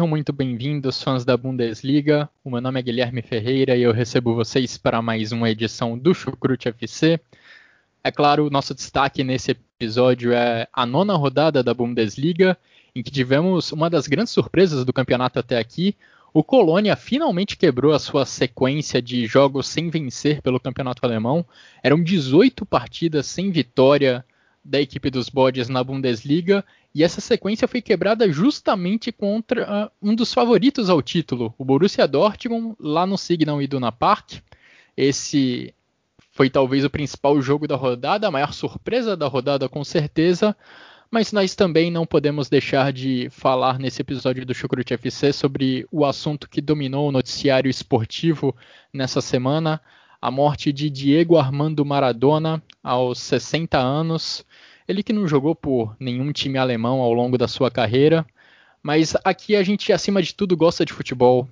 Sejam muito bem-vindos, fãs da Bundesliga. O meu nome é Guilherme Ferreira e eu recebo vocês para mais uma edição do Chucrute FC. É claro, o nosso destaque nesse episódio é a nona rodada da Bundesliga, em que tivemos uma das grandes surpresas do campeonato até aqui. O Colônia finalmente quebrou a sua sequência de jogos sem vencer pelo campeonato alemão. Eram 18 partidas sem vitória da equipe dos Bodes na Bundesliga e essa sequência foi quebrada justamente contra uh, um dos favoritos ao título, o Borussia Dortmund, lá no Signal Iduna Park. Esse foi talvez o principal jogo da rodada, a maior surpresa da rodada com certeza, mas nós também não podemos deixar de falar nesse episódio do Chucrute FC sobre o assunto que dominou o noticiário esportivo nessa semana, a morte de Diego Armando Maradona aos 60 anos. Ele que não jogou por nenhum time alemão ao longo da sua carreira, mas aqui a gente, acima de tudo, gosta de futebol.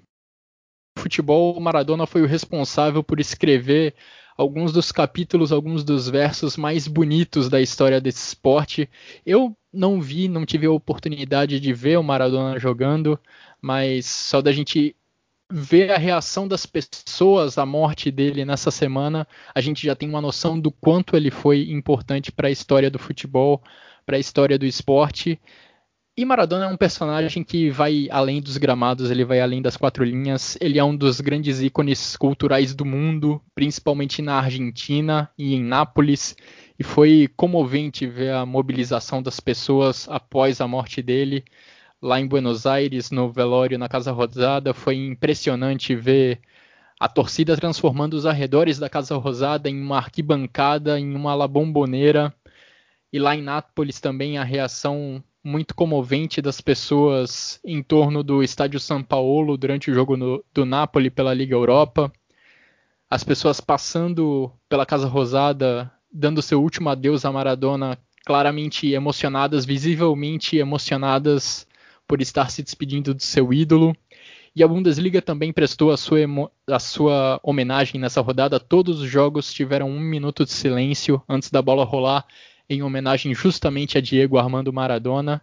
Futebol, Maradona foi o responsável por escrever alguns dos capítulos, alguns dos versos mais bonitos da história desse esporte. Eu não vi, não tive a oportunidade de ver o Maradona jogando, mas só da gente ver a reação das pessoas à morte dele nessa semana, a gente já tem uma noção do quanto ele foi importante para a história do futebol, para a história do esporte. E Maradona é um personagem que vai além dos gramados, ele vai além das quatro linhas. Ele é um dos grandes ícones culturais do mundo, principalmente na Argentina e em Nápoles. E foi comovente ver a mobilização das pessoas após a morte dele lá em Buenos Aires, no velório na Casa Rosada. Foi impressionante ver a torcida transformando os arredores da Casa Rosada em uma arquibancada, em uma ala bomboneira. E lá em Nápoles também a reação muito comovente das pessoas em torno do estádio São Paulo durante o jogo no, do Napoli pela Liga Europa. As pessoas passando pela Casa Rosada, dando seu último adeus a Maradona, claramente emocionadas, visivelmente emocionadas por estar se despedindo do seu ídolo. E a Bundesliga também prestou a sua, a sua homenagem nessa rodada. Todos os jogos tiveram um minuto de silêncio antes da bola rolar, em homenagem justamente a Diego Armando Maradona.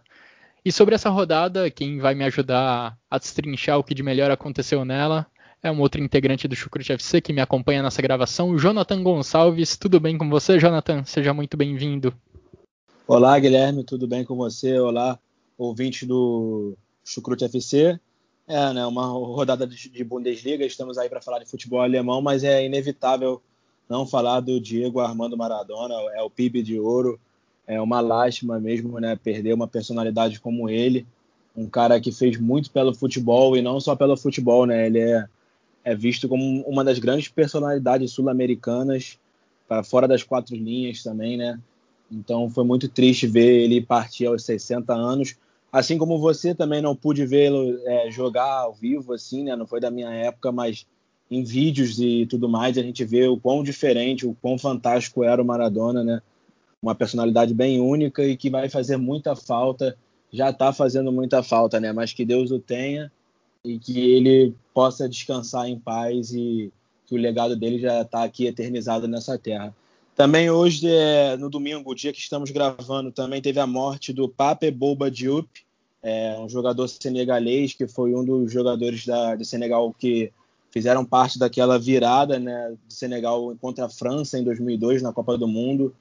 E sobre essa rodada, quem vai me ajudar a destrinchar o que de melhor aconteceu nela é um outro integrante do Chucrute FC que me acompanha nessa gravação, o Jonathan Gonçalves. Tudo bem com você, Jonathan? Seja muito bem-vindo. Olá, Guilherme, tudo bem com você? Olá, ouvinte do Chucrute FC. É, né, uma rodada de Bundesliga, estamos aí para falar de futebol alemão, mas é inevitável não falar do Diego Armando Maradona, é o PIB de ouro, é uma lástima mesmo, né, perder uma personalidade como ele, um cara que fez muito pelo futebol e não só pelo futebol, né, ele é, é visto como uma das grandes personalidades sul-americanas, para fora das quatro linhas também, né, então foi muito triste ver ele partir aos 60 anos, Assim como você também não pude vê-lo é, jogar ao vivo, assim, né? Não foi da minha época, mas em vídeos e tudo mais a gente vê o quão diferente, o quão fantástico era o Maradona, né? Uma personalidade bem única e que vai fazer muita falta, já está fazendo muita falta, né? Mas que Deus o tenha e que ele possa descansar em paz e que o legado dele já está aqui eternizado nessa terra. Também hoje, é, no domingo, o dia que estamos gravando, também teve a morte do Pape Boba Diop, é um jogador senegalês que foi um dos jogadores da, de Senegal que fizeram parte daquela virada né, de Senegal contra a França em 2002 na Copa do Mundo.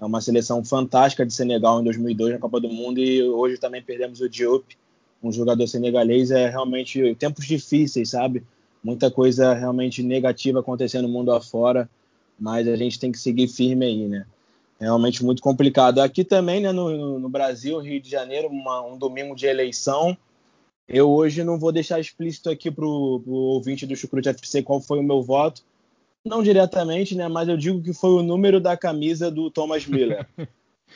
É uma seleção fantástica de Senegal em 2002 na Copa do Mundo e hoje também perdemos o Diop, um jogador senegalês. É realmente tempos difíceis, sabe? Muita coisa realmente negativa acontecendo no mundo afora, mas a gente tem que seguir firme aí, né? Realmente muito complicado. Aqui também, né, no, no Brasil, Rio de Janeiro, uma, um domingo de eleição. Eu hoje não vou deixar explícito aqui para o ouvinte do Chucrute FC qual foi o meu voto, Não diretamente, né? Mas eu digo que foi o número da camisa do Thomas Miller.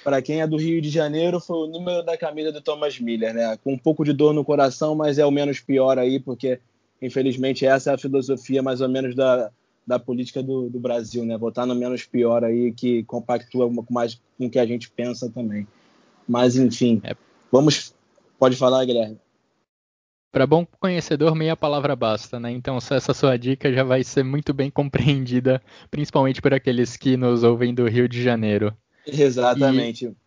Para quem é do Rio de Janeiro, foi o número da camisa do Thomas Miller, né? Com um pouco de dor no coração, mas é o menos pior aí, porque infelizmente essa é a filosofia mais ou menos da, da política do, do Brasil, né? Votar no menos pior aí, que compactua mais com o que a gente pensa também. Mas enfim, é. vamos. Pode falar, Guilherme. Para bom conhecedor, meia palavra basta, né? Então, essa sua dica já vai ser muito bem compreendida, principalmente por aqueles que nos ouvem do Rio de Janeiro. Exatamente. E...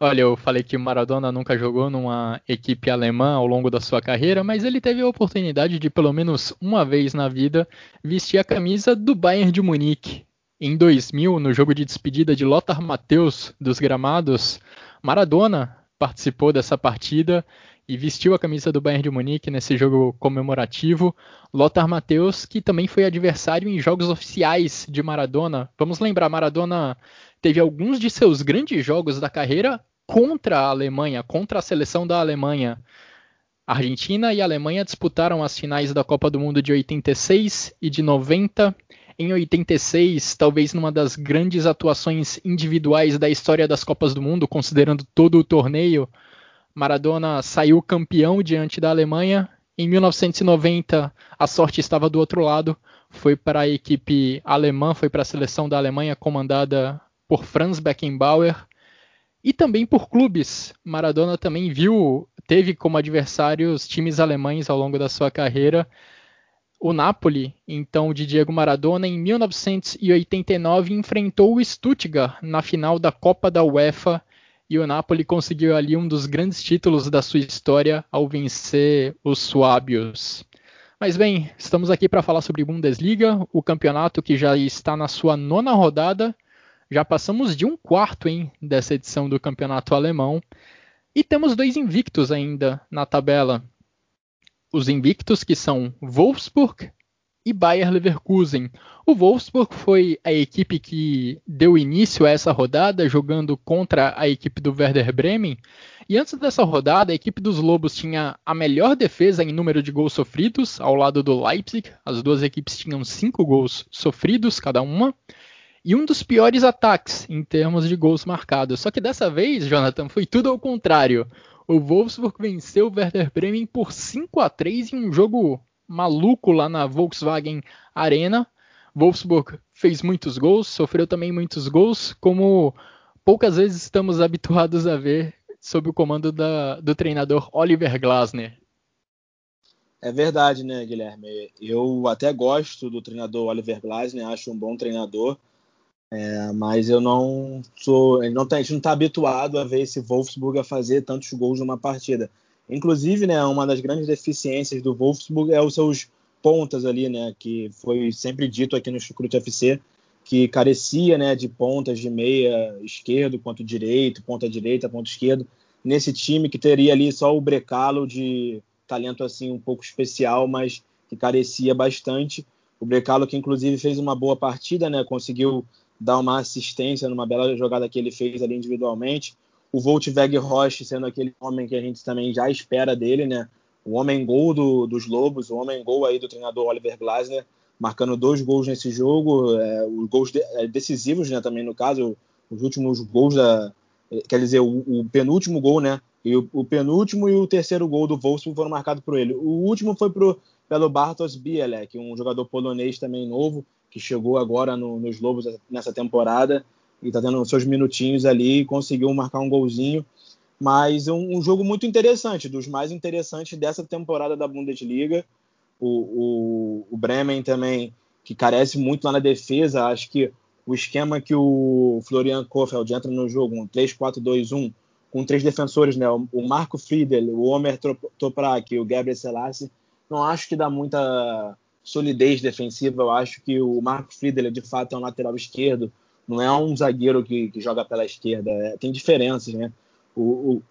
Olha, eu falei que o Maradona nunca jogou numa equipe alemã ao longo da sua carreira, mas ele teve a oportunidade de, pelo menos uma vez na vida, vestir a camisa do Bayern de Munique. Em 2000, no jogo de despedida de Lothar Matthäus dos gramados, Maradona participou dessa partida e vestiu a camisa do Bayern de Munique nesse jogo comemorativo. Lothar Matthäus, que também foi adversário em jogos oficiais de Maradona. Vamos lembrar, Maradona teve alguns de seus grandes jogos da carreira contra a Alemanha, contra a seleção da Alemanha. A Argentina e a Alemanha disputaram as finais da Copa do Mundo de 86 e de 90. Em 86, talvez numa das grandes atuações individuais da história das Copas do Mundo, considerando todo o torneio, Maradona saiu campeão diante da Alemanha. Em 1990, a sorte estava do outro lado. Foi para a equipe alemã, foi para a seleção da Alemanha comandada por Franz Beckenbauer e também por clubes. Maradona também viu, teve como adversários times alemães ao longo da sua carreira. O Napoli, então de Diego Maradona, em 1989 enfrentou o Stuttgart na final da Copa da UEFA e o Napoli conseguiu ali um dos grandes títulos da sua história ao vencer os Suábios. Mas bem, estamos aqui para falar sobre Bundesliga, o campeonato que já está na sua nona rodada. Já passamos de um quarto hein, dessa edição do campeonato alemão. E temos dois invictos ainda na tabela. Os invictos que são Wolfsburg e Bayer Leverkusen. O Wolfsburg foi a equipe que deu início a essa rodada jogando contra a equipe do Werder Bremen. E antes dessa rodada, a equipe dos Lobos tinha a melhor defesa em número de gols sofridos, ao lado do Leipzig. As duas equipes tinham cinco gols sofridos cada uma. E um dos piores ataques em termos de gols marcados. Só que dessa vez, Jonathan, foi tudo ao contrário. O Wolfsburg venceu o Werder Bremen por 5 a 3 em um jogo maluco lá na Volkswagen Arena. Wolfsburg fez muitos gols, sofreu também muitos gols, como poucas vezes estamos habituados a ver sob o comando da, do treinador Oliver Glasner. É verdade, né, Guilherme? Eu até gosto do treinador Oliver Glasner, acho um bom treinador, é, mas eu não sou, não tá, a gente não está habituado a ver esse Wolfsburg a fazer tantos gols numa partida. Inclusive, né, uma das grandes deficiências do Wolfsburg é os seus pontas ali, né, que foi sempre dito aqui no Chucrute FC que carecia, né, de pontas de meia esquerdo quanto direito, ponta direita, ponta esquerdo, nesse time que teria ali só o Brecalo de talento assim um pouco especial, mas que carecia bastante. O Brecalo que inclusive fez uma boa partida, né, conseguiu dar uma assistência numa bela jogada que ele fez ali individualmente o Voltweg Roche sendo aquele homem que a gente também já espera dele, né? O homem gol do, dos Lobos, o homem gol aí do treinador Oliver Glasner, marcando dois gols nesse jogo, é, os gols de, é, decisivos, né? Também no caso, os últimos gols da, quer dizer, o, o penúltimo gol, né? E o, o, penúltimo e o terceiro gol do Wolfsburg foram marcados por ele. O último foi pro, pelo Bartosz Bielek, um jogador polonês também novo, que chegou agora no, nos Lobos nessa temporada e tá tendo seus minutinhos ali e conseguiu marcar um golzinho. Mas um, um, jogo muito interessante, dos mais interessantes dessa temporada da Bundesliga. O, o, o, Bremen também, que carece muito lá na defesa, acho que o esquema que o Florian Kofeld entra no jogo, um 3-4-2-1, com três defensores, né? O Marco Friedel, o Omer Toprak e o Gabriel Selassie, não acho que dá muita solidez defensiva. Eu acho que o Marco Friedel, de fato, é um lateral esquerdo, não é um zagueiro que, que joga pela esquerda, é, tem diferenças, né? O, o,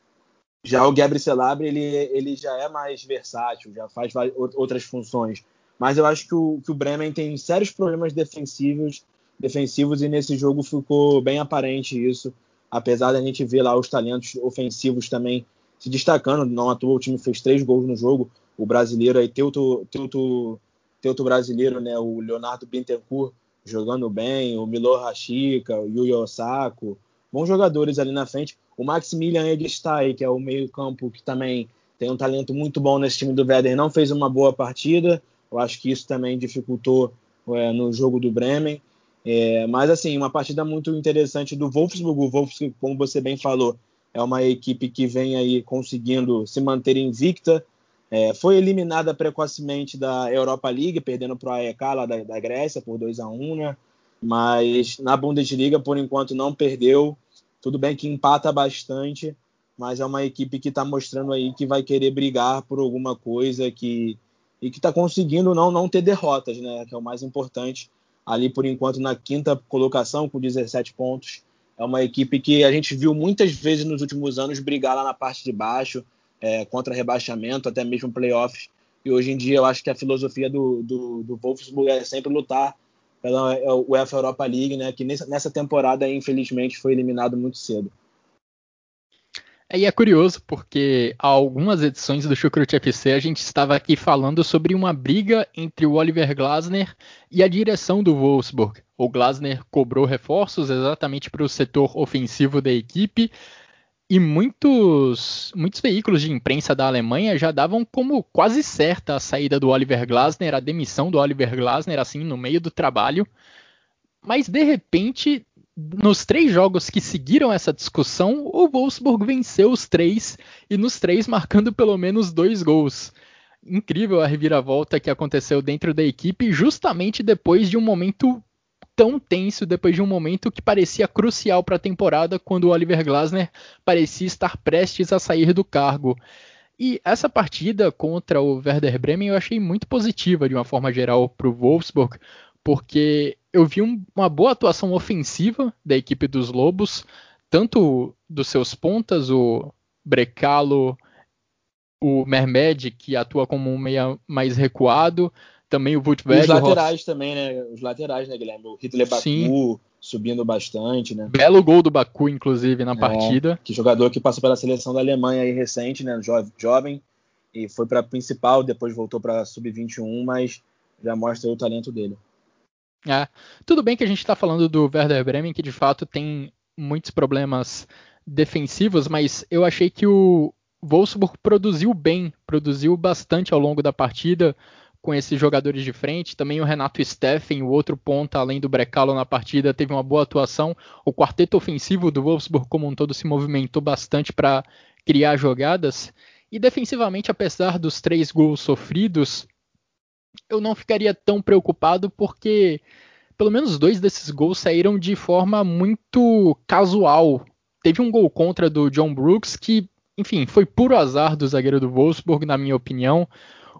já o Gabriel Celabre, ele, ele já é mais versátil, já faz outras funções. Mas eu acho que o, que o Bremen tem sérios problemas defensivos, defensivos e nesse jogo ficou bem aparente isso, apesar da gente ver lá os talentos ofensivos também se destacando. Não toa o time fez três gols no jogo. O brasileiro aí, Teuto, Teuto ter outro brasileiro, né? O Leonardo Bittencourt jogando bem, o Milo Rashica, o Yuya Osako, bons jogadores ali na frente. O Maximilian Egstay, que é o meio-campo que também tem um talento muito bom nesse time do Werder, não fez uma boa partida. Eu acho que isso também dificultou é, no jogo do Bremen. É, mas, assim, uma partida muito interessante do Wolfsburg. O Wolfsburg, como você bem falou, é uma equipe que vem aí conseguindo se manter invicta. É, foi eliminada precocemente da Europa League, perdendo para o AEK lá da, da, Grécia por 2 a 1 né? Mas na Bundesliga, por enquanto, não perdeu. Tudo bem que empata bastante, mas é uma equipe que está mostrando aí que vai querer brigar por alguma coisa que e que está conseguindo não não ter derrotas, né? Que é o mais importante. Ali por enquanto na quinta colocação com 17 pontos. É uma equipe que a gente viu muitas vezes nos últimos anos brigar lá na parte de baixo, é, contra rebaixamento, até mesmo playoffs. E hoje em dia eu acho que a filosofia do, do, do Wolfsburg é sempre lutar pela UEFA Europa League, né? Que nessa temporada infelizmente foi eliminado muito cedo. É, e é curioso porque há algumas edições do Chucrut FC a gente estava aqui falando sobre uma briga entre o Oliver Glasner e a direção do Wolfsburg. O Glasner cobrou reforços exatamente para o setor ofensivo da equipe e muitos, muitos veículos de imprensa da Alemanha já davam como quase certa a saída do Oliver Glasner, a demissão do Oliver Glasner, assim, no meio do trabalho. Mas de repente nos três jogos que seguiram essa discussão, o Wolfsburg venceu os três e nos três marcando pelo menos dois gols. Incrível a reviravolta que aconteceu dentro da equipe, justamente depois de um momento tão tenso, depois de um momento que parecia crucial para a temporada, quando o Oliver Glasner parecia estar prestes a sair do cargo. E essa partida contra o Werder Bremen eu achei muito positiva de uma forma geral para o Wolfsburg, porque eu vi um, uma boa atuação ofensiva da equipe dos Lobos, tanto dos seus pontas, o Brecalo, o Mermed, que atua como um meia mais recuado, também o Vutberg. Os laterais também, né? Os laterais, né, Guilherme? O Hitler Baku Sim. subindo bastante, né? Belo gol do Baku, inclusive, na é, partida. Que jogador que passou pela seleção da Alemanha aí recente, né? Jovem, e foi para principal, depois voltou para sub-21, mas já mostra o talento dele. É, tudo bem que a gente está falando do Werder Bremen, que de fato tem muitos problemas defensivos, mas eu achei que o Wolfsburg produziu bem, produziu bastante ao longo da partida com esses jogadores de frente. Também o Renato Steffen, o outro ponta, além do Brecalo na partida, teve uma boa atuação. O quarteto ofensivo do Wolfsburg como um todo se movimentou bastante para criar jogadas. E defensivamente, apesar dos três gols sofridos, eu não ficaria tão preocupado porque pelo menos dois desses gols saíram de forma muito casual. Teve um gol contra do John Brooks que, enfim, foi puro azar do zagueiro do Wolfsburg, na minha opinião.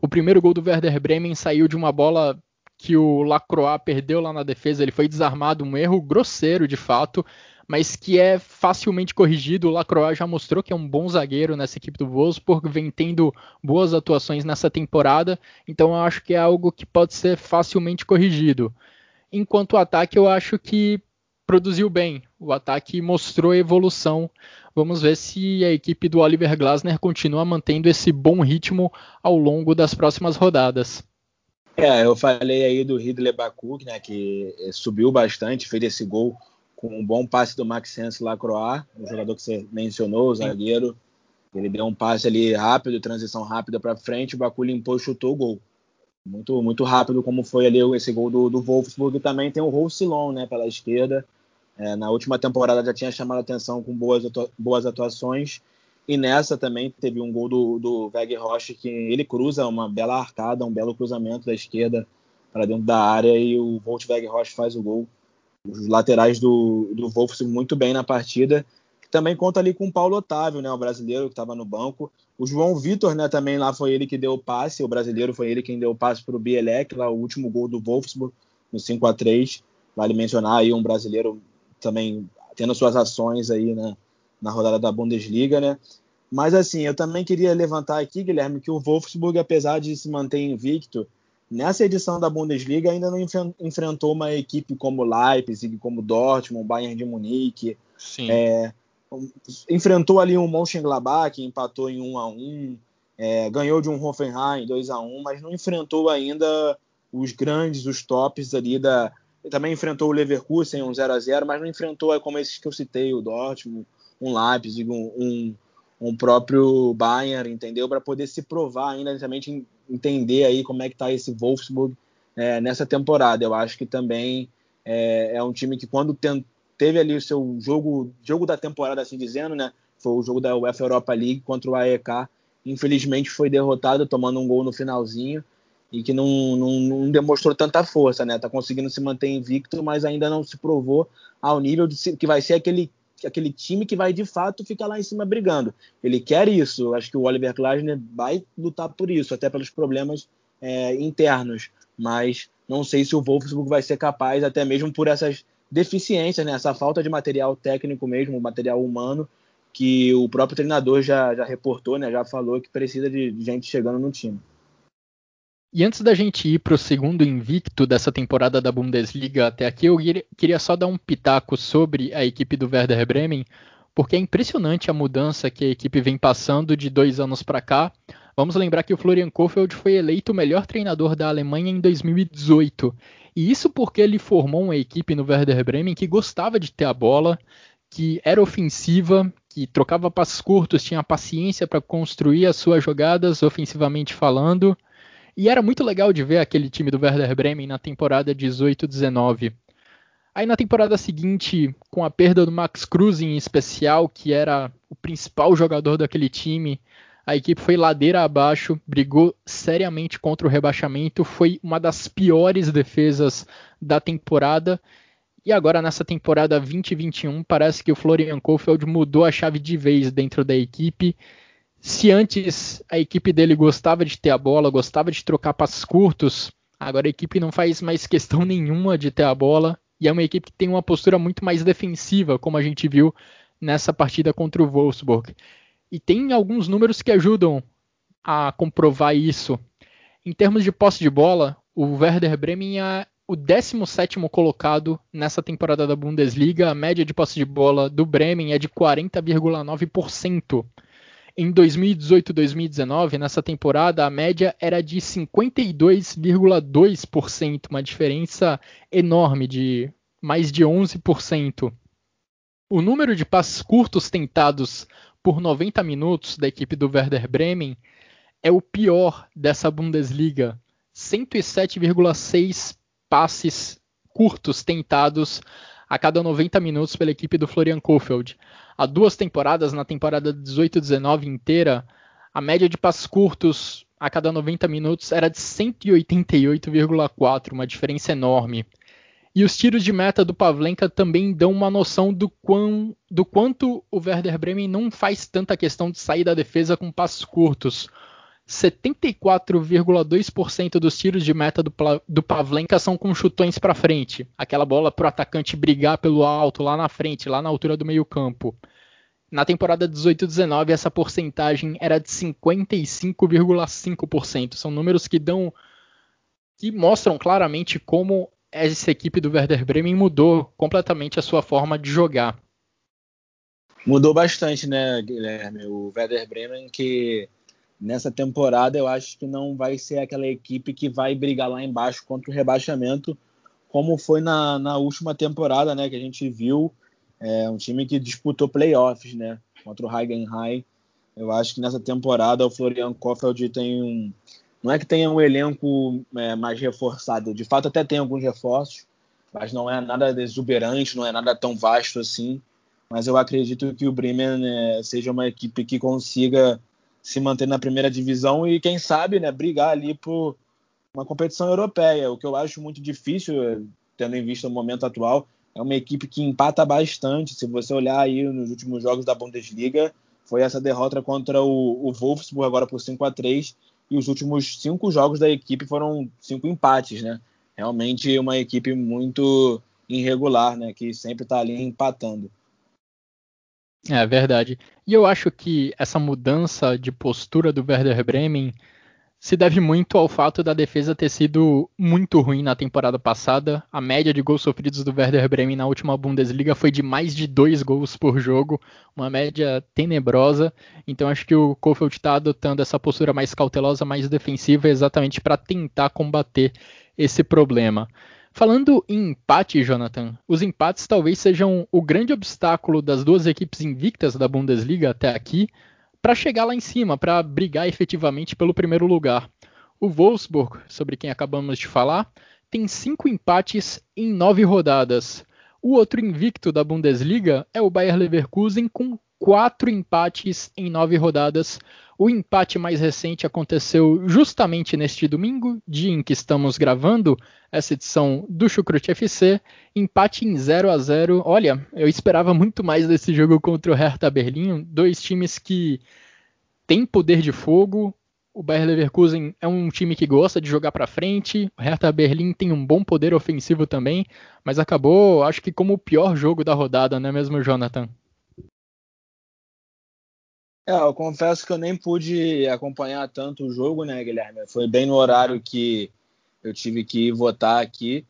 O primeiro gol do Werder Bremen saiu de uma bola que o Lacroix perdeu lá na defesa, ele foi desarmado, um erro grosseiro de fato, mas que é facilmente corrigido. O Lacroix já mostrou que é um bom zagueiro nessa equipe do Wolfsburg, vem tendo boas atuações nessa temporada, então eu acho que é algo que pode ser facilmente corrigido. Enquanto o ataque, eu acho que produziu bem. O ataque mostrou evolução. Vamos ver se a equipe do Oliver Glasner continua mantendo esse bom ritmo ao longo das próximas rodadas. É, eu falei aí do Ridley Bakuk, né, que subiu bastante, fez esse gol com um bom passe do Maxence Lacroix, o jogador que você mencionou, o zagueiro. Ele deu um passe ali rápido, transição rápida para frente, o Baku limpou e chutou o gol. Muito, muito rápido como foi ali esse gol do, do Wolfsburg. Também tem o Roussillon, né, pela esquerda. É, na última temporada já tinha chamado atenção com boas, atua boas atuações. E nessa também teve um gol do, do Veg Rocha que ele cruza uma bela arcada, um belo cruzamento da esquerda para dentro da área e o Volt Veg Rocha faz o gol os laterais do, do Wolfsburg muito bem na partida. Também conta ali com o Paulo Otávio, né, o brasileiro que estava no banco. O João Vitor, né, também lá foi ele que deu o passe, o brasileiro foi ele quem deu o passe para o Bielek, lá o último gol do Wolfsburg, no 5 a 3 Vale mencionar aí um brasileiro também tendo suas ações aí na, na rodada da Bundesliga, né? Mas assim, eu também queria levantar aqui, Guilherme, que o Wolfsburg, apesar de se manter invicto, Nessa edição da Bundesliga ainda não enfrentou uma equipe como Leipzig, como Dortmund, Bayern de Munique. Sim. É, enfrentou ali um Mönchengladbach, que empatou em 1 a 1 é, ganhou de um Hoffenheim 2 a 1 mas não enfrentou ainda os grandes, os tops ali da. Também enfrentou o Leverkusen um 0 a 0 mas não enfrentou é como esses que eu citei, o Dortmund, um Leipzig, um, um, próprio Bayern, entendeu? Para poder se provar ainda, também entender aí como é que está esse Wolfsburg é, nessa temporada. Eu acho que também é, é um time que quando tem, teve ali o seu jogo, jogo da temporada, assim dizendo, né? Foi o jogo da UEFA Europa League contra o AEK. Infelizmente foi derrotado, tomando um gol no finalzinho e que não, não, não, demonstrou tanta força, né? Tá conseguindo se manter invicto, mas ainda não se provou ao nível de que vai ser aquele, aquele time que vai de fato ficar lá em cima brigando. Ele quer isso, acho que o Oliver Glasner vai lutar por isso, até pelos problemas é, internos, mas não sei se o Wolfsburg vai ser capaz, até mesmo por essas deficiências, né? essa falta de material técnico mesmo, material humano, que o próprio treinador já, já reportou, né? já falou que precisa de, de gente chegando no time. E antes da gente ir para o segundo invicto dessa temporada da Bundesliga até aqui, eu queria só dar um pitaco sobre a equipe do Werder Bremen, porque é impressionante a mudança que a equipe vem passando de dois anos para cá. Vamos lembrar que o Florian Kohfeldt foi eleito o melhor treinador da Alemanha em 2018. E isso porque ele formou uma equipe no Werder Bremen que gostava de ter a bola, que era ofensiva, que trocava passos curtos, tinha paciência para construir as suas jogadas ofensivamente falando e era muito legal de ver aquele time do Werder Bremen na temporada 18-19. Aí na temporada seguinte, com a perda do Max Cruz em especial, que era o principal jogador daquele time, a equipe foi ladeira abaixo, brigou seriamente contra o rebaixamento, foi uma das piores defesas da temporada. E agora nessa temporada 2021, parece que o Florian Kohfeldt mudou a chave de vez dentro da equipe se antes a equipe dele gostava de ter a bola, gostava de trocar passos curtos, agora a equipe não faz mais questão nenhuma de ter a bola e é uma equipe que tem uma postura muito mais defensiva, como a gente viu nessa partida contra o Wolfsburg. E tem alguns números que ajudam a comprovar isso. Em termos de posse de bola, o Werder Bremen é o 17 colocado nessa temporada da Bundesliga. A média de posse de bola do Bremen é de 40,9%. Em 2018-2019, nessa temporada, a média era de 52,2%, uma diferença enorme de mais de 11%. O número de passes curtos tentados por 90 minutos da equipe do Werder Bremen é o pior dessa Bundesliga. 107,6 passes curtos tentados a cada 90 minutos pela equipe do Florian Kohfeldt há duas temporadas, na temporada 18-19 inteira, a média de passos curtos a cada 90 minutos era de 188,4, uma diferença enorme. E os tiros de meta do Pavlenka também dão uma noção do, quão, do quanto o Werder Bremen não faz tanta questão de sair da defesa com passos curtos. 74,2% dos tiros de meta do, do Pavlenka são com chutões para frente, aquela bola para o atacante brigar pelo alto lá na frente, lá na altura do meio-campo. Na temporada 18-19 essa porcentagem era de 55,5%. São números que dão que mostram claramente como essa equipe do Werder Bremen mudou completamente a sua forma de jogar. Mudou bastante, né, Guilherme? O Werder Bremen que nessa temporada eu acho que não vai ser aquela equipe que vai brigar lá embaixo contra o rebaixamento, como foi na, na última temporada, né, que a gente viu é um time que disputou playoffs, né, contra o Heidenheim. Eu acho que nessa temporada o Florian Kofeld tem um, não é que tenha um elenco é, mais reforçado, de fato até tem alguns reforços, mas não é nada exuberante, não é nada tão vasto assim. Mas eu acredito que o Bremen é, seja uma equipe que consiga se manter na primeira divisão e, quem sabe, né, brigar ali por uma competição europeia, o que eu acho muito difícil, tendo em vista o momento atual. É uma equipe que empata bastante. Se você olhar aí nos últimos jogos da Bundesliga, foi essa derrota contra o, o Wolfsburg agora por 5 a 3 e os últimos cinco jogos da equipe foram cinco empates, né? Realmente uma equipe muito irregular, né? Que sempre está ali empatando. É verdade. E eu acho que essa mudança de postura do Werder Bremen se deve muito ao fato da defesa ter sido muito ruim na temporada passada. A média de gols sofridos do Werder Bremen na última Bundesliga foi de mais de dois gols por jogo, uma média tenebrosa. Então acho que o Kofeld está adotando essa postura mais cautelosa, mais defensiva, exatamente para tentar combater esse problema. Falando em empate, Jonathan, os empates talvez sejam o grande obstáculo das duas equipes invictas da Bundesliga até aqui para chegar lá em cima, para brigar efetivamente pelo primeiro lugar. O Wolfsburg, sobre quem acabamos de falar, tem cinco empates em nove rodadas. O outro invicto da Bundesliga é o Bayer Leverkusen com quatro empates em nove rodadas. O empate mais recente aconteceu justamente neste domingo, dia em que estamos gravando essa edição do Chucrute FC. Empate em 0 a 0 Olha, eu esperava muito mais desse jogo contra o Hertha Berlim. Dois times que têm poder de fogo. O Bayer Leverkusen é um time que gosta de jogar para frente. O Hertha Berlim tem um bom poder ofensivo também, mas acabou, acho que como o pior jogo da rodada, não é mesmo, Jonathan? É, eu confesso que eu nem pude acompanhar tanto o jogo, né, Guilherme? Foi bem no horário que eu tive que votar aqui.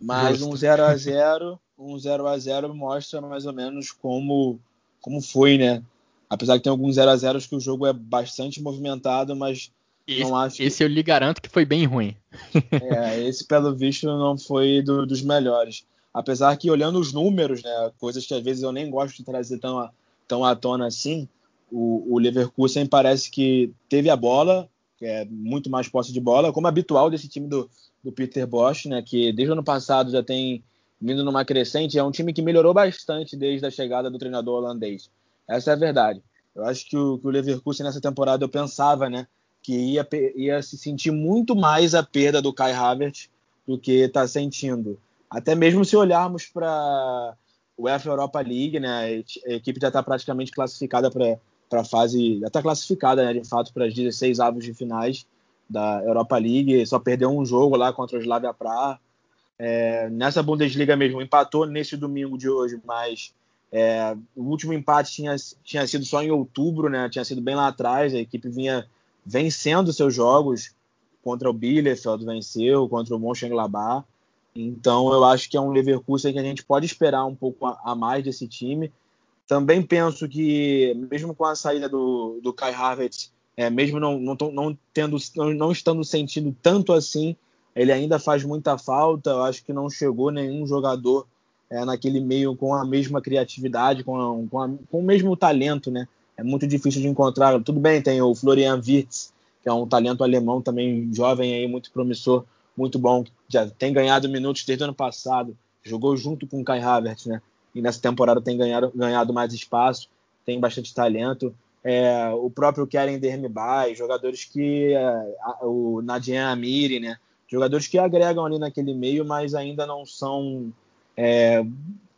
Mas Justo. um 0 a 0 um 0 a 0 mostra mais ou menos como, como foi, né? Apesar de ter alguns 0 a 0 que o jogo é bastante movimentado, mas esse, não acho. Esse eu lhe garanto que foi bem ruim. é, esse pelo visto não foi do, dos melhores. Apesar que olhando os números, né, coisas que às vezes eu nem gosto de trazer tão, tão à tona assim, o, o Leverkusen parece que teve a bola, é muito mais posse de bola, como habitual desse time do, do Peter Bosch, né, que desde o ano passado já tem vindo numa crescente, é um time que melhorou bastante desde a chegada do treinador holandês. Essa é a verdade. Eu acho que o, que o Leverkusen nessa temporada eu pensava, né, que ia, ia se sentir muito mais a perda do Kai Havertz do que está sentindo. Até mesmo se olharmos para o UEFA Europa League, né, a equipe já está praticamente classificada para para a fase, já está classificada, né, de fato, para as 16 avos de finais da Europa League, só perdeu um jogo lá contra o Slavia Praha. É, nessa Bundesliga mesmo, empatou nesse domingo de hoje, mas é, o último empate tinha, tinha sido só em outubro, né, tinha sido bem lá atrás, a equipe vinha vencendo seus jogos, contra o Bielefeld venceu, contra o Mönchengladbach, então eu acho que é um Leverkusen que a gente pode esperar um pouco a, a mais desse time, também penso que, mesmo com a saída do, do Kai Havertz, é, mesmo não, não, não, tendo, não, não estando sentindo tanto assim, ele ainda faz muita falta. Eu acho que não chegou nenhum jogador é, naquele meio com a mesma criatividade, com, a, com, a, com, o mesmo talento, né? É muito difícil de encontrar. Tudo bem, tem o Florian Wirtz, que é um talento alemão também jovem aí, muito promissor, muito bom, já tem ganhado minutos desde o ano passado, jogou junto com o Kai Havertz, né? E nessa temporada tem ganhado, ganhado mais espaço, tem bastante talento. É, o próprio Keren Dermibay, jogadores que. É, o Nadien Amiri, né? Jogadores que agregam ali naquele meio, mas ainda não são. É,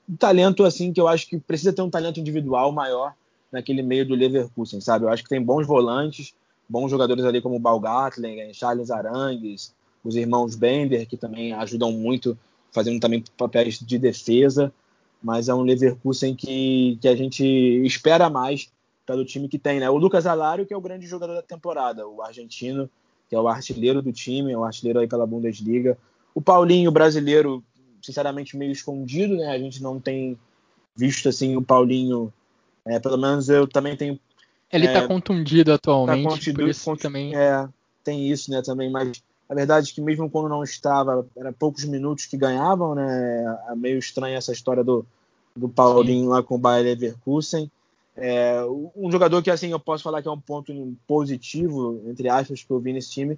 um talento assim que eu acho que precisa ter um talento individual maior naquele meio do Leverkusen, sabe? Eu acho que tem bons volantes, bons jogadores ali como o Balgatlen, Charles Arangues, os irmãos Bender, que também ajudam muito, fazendo também papéis de defesa mas é um Leverkusen que, que a gente espera mais pelo time que tem, né? O Lucas Alário, que é o grande jogador da temporada, o argentino, que é o artilheiro do time, é o artilheiro aí pela Bundesliga. O Paulinho, brasileiro, sinceramente meio escondido, né? A gente não tem visto assim o Paulinho, é, pelo menos eu também tenho. Ele está é, contundido atualmente, tá contundido, por isso também. É, tem isso, né? Também, mas a verdade é que mesmo quando não estava, era poucos minutos que ganhavam, né? É meio estranha essa história do, do Paulinho Sim. lá com o Bayer Leverkusen. É, um jogador que assim eu posso falar que é um ponto positivo, entre aspas, que eu vi nesse time,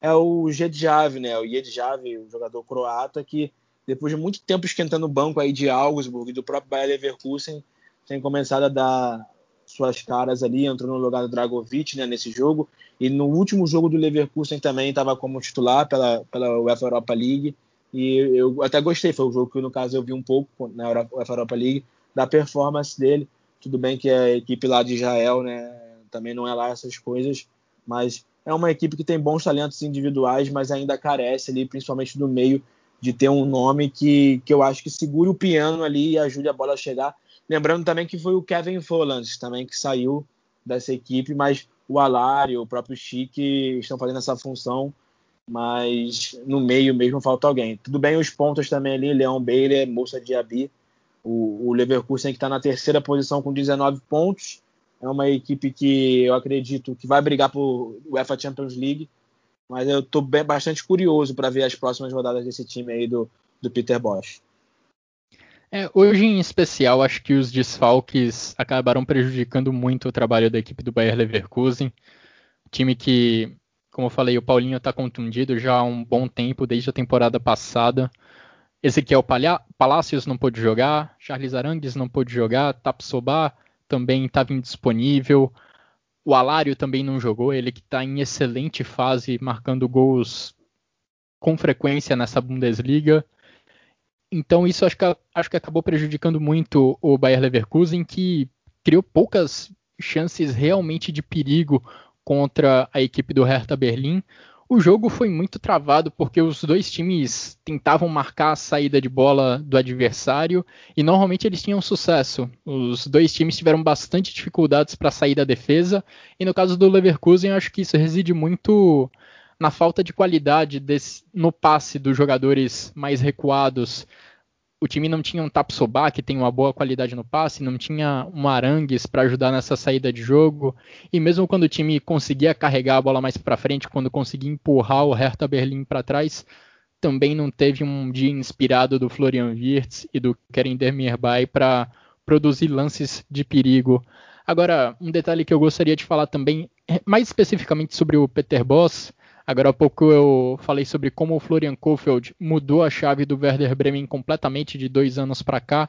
é o Jedjav, né? O Jedjav, o jogador croata que depois de muito tempo esquentando o banco aí de Augsburg e do próprio Bayer Leverkusen, tem começado a dar suas caras ali, entrou no lugar do Dragovic né, nesse jogo. E no último jogo do Leverkusen também estava como titular pela, pela UEFA Europa League. E eu até gostei, foi o jogo que no caso eu vi um pouco na UEFA Europa League, da performance dele. Tudo bem que a equipe lá de Israel né, também não é lá essas coisas, mas é uma equipe que tem bons talentos individuais, mas ainda carece ali, principalmente do meio, de ter um nome que, que eu acho que segure o piano ali e ajude a bola a chegar. Lembrando também que foi o Kevin Folland também que saiu dessa equipe, mas o Alário, o próprio Chique estão fazendo essa função, mas no meio mesmo falta alguém. Tudo bem os pontos também ali, Leão Bailey, Moça Diaby, o, o Leverkusen que está na terceira posição com 19 pontos, é uma equipe que eu acredito que vai brigar por UEFA Champions League, mas eu estou bastante curioso para ver as próximas rodadas desse time aí do, do Peter Bosch. É, hoje em especial, acho que os desfalques acabaram prejudicando muito o trabalho da equipe do Bayer Leverkusen. Time que, como eu falei, o Paulinho está contundido já há um bom tempo, desde a temporada passada. Ezequiel Palácios não pôde jogar, Charles Arangues não pôde jogar, Tapsoba também estava indisponível. O Alário também não jogou, ele que está em excelente fase, marcando gols com frequência nessa Bundesliga. Então isso acho que, acho que acabou prejudicando muito o Bayer Leverkusen, que criou poucas chances realmente de perigo contra a equipe do Hertha Berlim. O jogo foi muito travado porque os dois times tentavam marcar a saída de bola do adversário e normalmente eles tinham sucesso. Os dois times tiveram bastante dificuldades para sair da defesa e no caso do Leverkusen, acho que isso reside muito na falta de qualidade desse, no passe dos jogadores mais recuados o time não tinha um Tapsoba, que tem uma boa qualidade no passe, não tinha um Arangues para ajudar nessa saída de jogo, e mesmo quando o time conseguia carregar a bola mais para frente, quando conseguia empurrar o Hertha Berlim para trás, também não teve um dia inspirado do Florian Wirtz e do Keren Demirbay para produzir lances de perigo. Agora, um detalhe que eu gostaria de falar também, mais especificamente sobre o Peter Boss, Agora há pouco eu falei sobre como o Florian Kofeld mudou a chave do Werder Bremen completamente de dois anos para cá.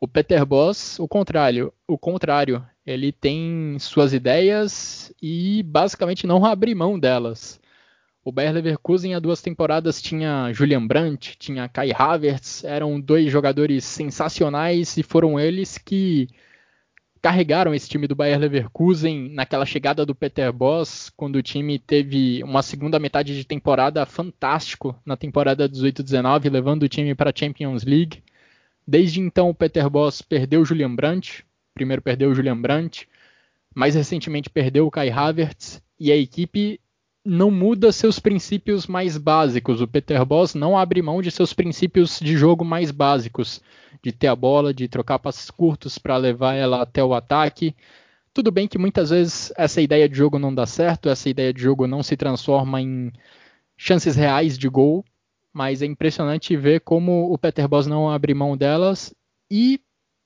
O Peter Boss, o contrário, o contrário, ele tem suas ideias e basicamente não abre mão delas. O Bayer Leverkusen há duas temporadas tinha Julian Brandt, tinha Kai Havertz, eram dois jogadores sensacionais e foram eles que carregaram esse time do Bayer Leverkusen naquela chegada do Peter Boss, quando o time teve uma segunda metade de temporada fantástico na temporada 18-19, levando o time para a Champions League. Desde então, o Peter Boss perdeu o Julian Brandt, primeiro perdeu o Julian Brandt, mais recentemente perdeu o Kai Havertz, e a equipe não muda seus princípios mais básicos. O Peter Boss não abre mão de seus princípios de jogo mais básicos, de ter a bola, de trocar passes curtos para levar ela até o ataque. Tudo bem que muitas vezes essa ideia de jogo não dá certo, essa ideia de jogo não se transforma em chances reais de gol, mas é impressionante ver como o Peter Boss não abre mão delas e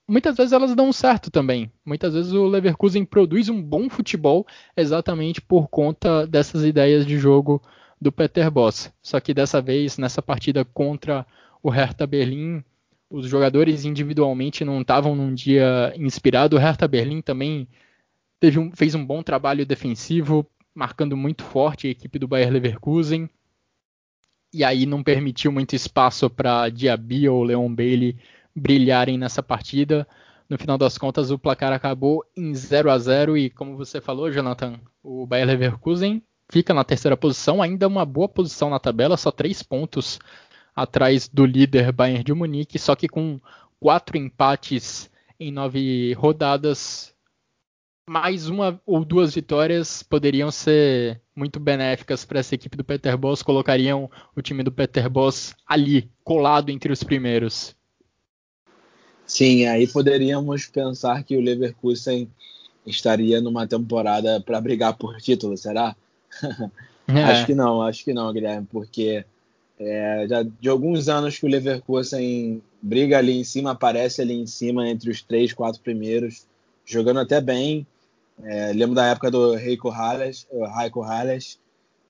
muitas vezes elas dão certo também. Muitas vezes o Leverkusen produz um bom futebol exatamente por conta dessas ideias de jogo do Peter Boss. Só que dessa vez, nessa partida contra o Hertha Berlim, os jogadores individualmente não estavam num dia inspirado. O Hertha Berlim também um, fez um bom trabalho defensivo, marcando muito forte a equipe do Bayer Leverkusen. E aí não permitiu muito espaço para Diaby ou Leon Bailey brilharem nessa partida. No final das contas, o placar acabou em 0 a 0 e, como você falou, Jonathan, o Bayer Leverkusen fica na terceira posição, ainda uma boa posição na tabela, só três pontos atrás do líder Bayern de Munique, só que com quatro empates em nove rodadas, mais uma ou duas vitórias poderiam ser muito benéficas para essa equipe do Peter Boss, colocariam o time do Peter Boss ali, colado entre os primeiros. Sim, aí poderíamos pensar que o Leverkusen estaria numa temporada para brigar por título, será? É. acho que não, acho que não, Guilherme, porque é, já de alguns anos que o Leverkusen briga ali em cima, aparece ali em cima entre os três, quatro primeiros, jogando até bem. É, lembro da época do Heiko Halles, Heiko Halles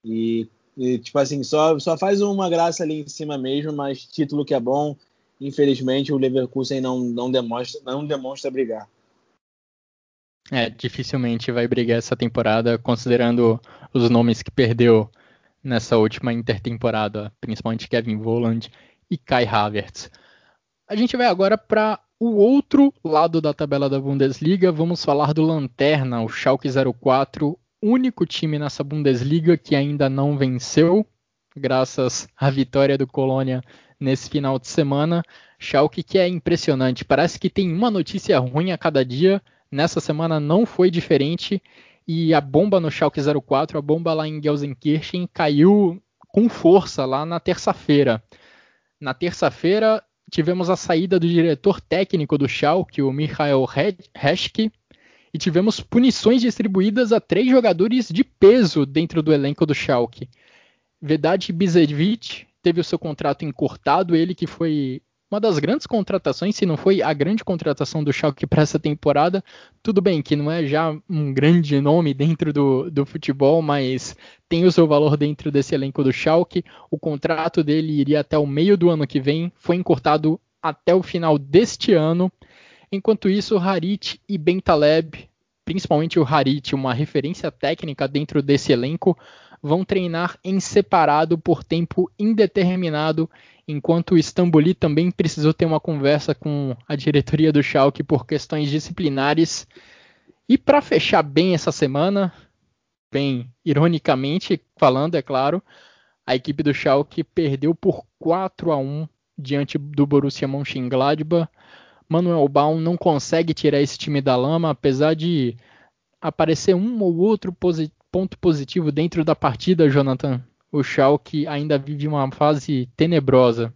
e, e, tipo assim, só, só faz uma graça ali em cima mesmo, mas título que é bom, infelizmente o Leverkusen não, não, demonstra, não demonstra brigar. É, dificilmente vai brigar essa temporada, considerando os nomes que perdeu nessa última intertemporada, principalmente Kevin Voland e Kai Havertz. A gente vai agora para o outro lado da tabela da Bundesliga. Vamos falar do Lanterna, o Schalke 04, único time nessa Bundesliga que ainda não venceu, graças à vitória do Colônia nesse final de semana. Schalke que é impressionante, parece que tem uma notícia ruim a cada dia. Nessa semana não foi diferente e a bomba no Schalke 04, a bomba lá em Gelsenkirchen caiu com força lá na terça-feira. Na terça-feira tivemos a saída do diretor técnico do Schalke, o Michael Reschke, e tivemos punições distribuídas a três jogadores de peso dentro do elenco do Schalke. Vedad Bizevic teve o seu contrato encurtado, ele que foi uma das grandes contratações, se não foi a grande contratação do Schalke para essa temporada. Tudo bem que não é já um grande nome dentro do, do futebol, mas tem o seu valor dentro desse elenco do Schalke. O contrato dele iria até o meio do ano que vem, foi encurtado até o final deste ano. Enquanto isso, Harit e Bentaleb, principalmente o Harit, uma referência técnica dentro desse elenco, vão treinar em separado por tempo indeterminado enquanto o Istambuli também precisou ter uma conversa com a diretoria do Schalke por questões disciplinares. E para fechar bem essa semana, bem ironicamente falando, é claro, a equipe do Schalke perdeu por 4 a 1 diante do Borussia Mönchengladbach. Manuel Baum não consegue tirar esse time da lama, apesar de aparecer um ou outro ponto positivo dentro da partida, Jonathan o Schalke ainda vive uma fase tenebrosa.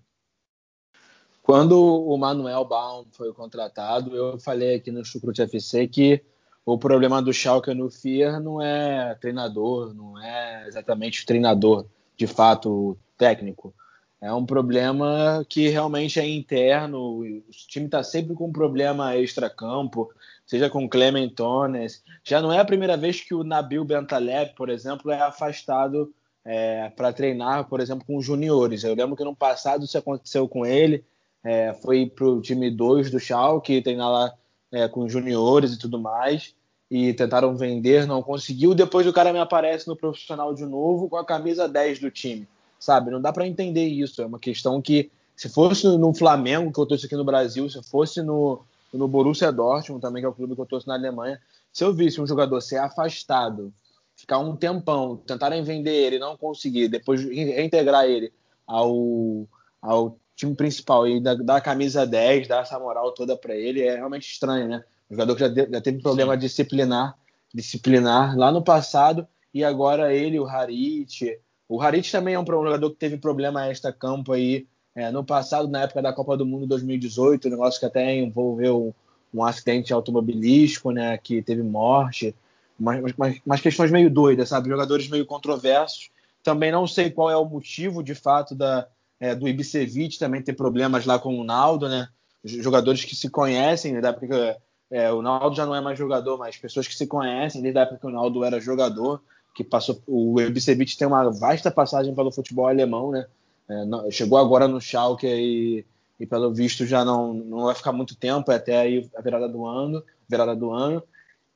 Quando o Manuel Baum foi contratado, eu falei aqui no Chucrute FC que o problema do Schalke no FIA não é treinador, não é exatamente o treinador, de fato, técnico. É um problema que realmente é interno. O time está sempre com um problema extra-campo, seja com Clementones. Já não é a primeira vez que o Nabil Bentaleb, por exemplo, é afastado é, para treinar, por exemplo, com os juniores. Eu lembro que no passado isso aconteceu com ele, é, foi para o time 2 do Schalke, treinar lá é, com os juniores e tudo mais, e tentaram vender, não conseguiu. Depois o cara me aparece no profissional de novo com a camisa 10 do time, sabe? Não dá para entender isso. É uma questão que, se fosse no Flamengo, que eu torço aqui no Brasil, se fosse no, no Borussia Dortmund, também que é o clube que eu torço na Alemanha, se eu visse um jogador ser afastado ficar um tempão, tentarem vender ele, não conseguir, depois reintegrar ele ao, ao time principal e dar, a camisa 10, dar essa moral toda para ele, é realmente estranho, né? O jogador que já, de, já teve problema Sim. disciplinar, disciplinar lá no passado e agora ele, o Harit. O Harit também é um jogador que teve problema extra-campo aí é, no passado, na época da Copa do Mundo 2018, um negócio que até envolveu um acidente automobilístico, né, que teve morte umas questões meio doidas, sabe? Jogadores meio controversos. Também não sei qual é o motivo, de fato, da, é, do Ibisevic também ter problemas lá com o Naldo, né? Jogadores que se conhecem, né? da época que, é, o Naldo já não é mais jogador, mas pessoas que se conhecem desde a época que o Naldo era jogador, que passou. O Ibisevic tem uma vasta passagem pelo futebol alemão, né? É, chegou agora no Schalke e, e pelo visto já não, não vai ficar muito tempo, é até aí a virada do ano, virada do ano.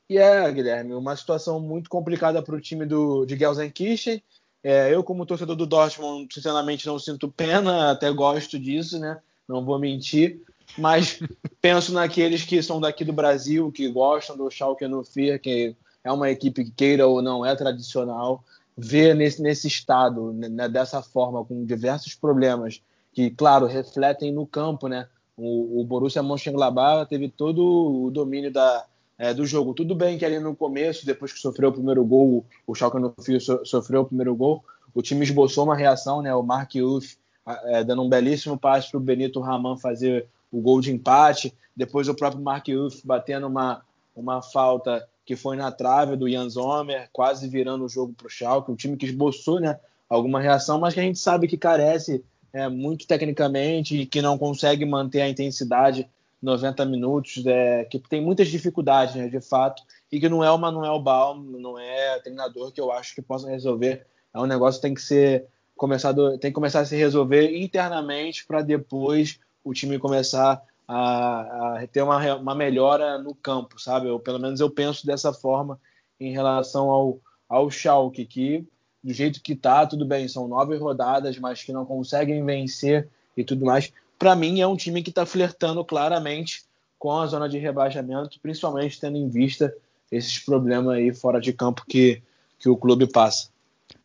E é, Guilherme, uma situação muito complicada para o time do, de Gelsenkirchen. É, eu, como torcedor do Dortmund, sinceramente não sinto pena, até gosto disso, né? Não vou mentir. Mas penso naqueles que são daqui do Brasil, que gostam do Schalke no FIA, que é uma equipe que queira ou não é tradicional, ver nesse, nesse estado, né, dessa forma, com diversos problemas, que, claro, refletem no campo, né? O, o Borussia Mönchengladbach teve todo o domínio da, é, do jogo. Tudo bem que ali no começo, depois que sofreu o primeiro gol, o Schalke no fio so, sofreu o primeiro gol, o time esboçou uma reação, né? O Mark Uff é, dando um belíssimo passe para o Benito Raman fazer o gol de empate. Depois o próprio Mark Uff batendo uma, uma falta que foi na trave do Jan Sommer, quase virando o jogo para o Schalke. Um time que esboçou né, alguma reação, mas que a gente sabe que carece é, muito tecnicamente e que não consegue manter a intensidade 90 minutos, é, que tem muitas dificuldades, né, de fato, e que não é o Manuel Baum, não é treinador que eu acho que possa resolver. É um negócio que tem que ser começado, tem que começar a se resolver internamente para depois o time começar a, a ter uma, uma, melhora no campo, sabe? Eu, pelo menos eu penso dessa forma em relação ao, ao Schalke, que do jeito que tá, tudo bem, são nove rodadas, mas que não conseguem vencer e tudo mais para mim é um time que está flertando claramente com a zona de rebaixamento, principalmente tendo em vista esses problemas aí fora de campo que, que o clube passa.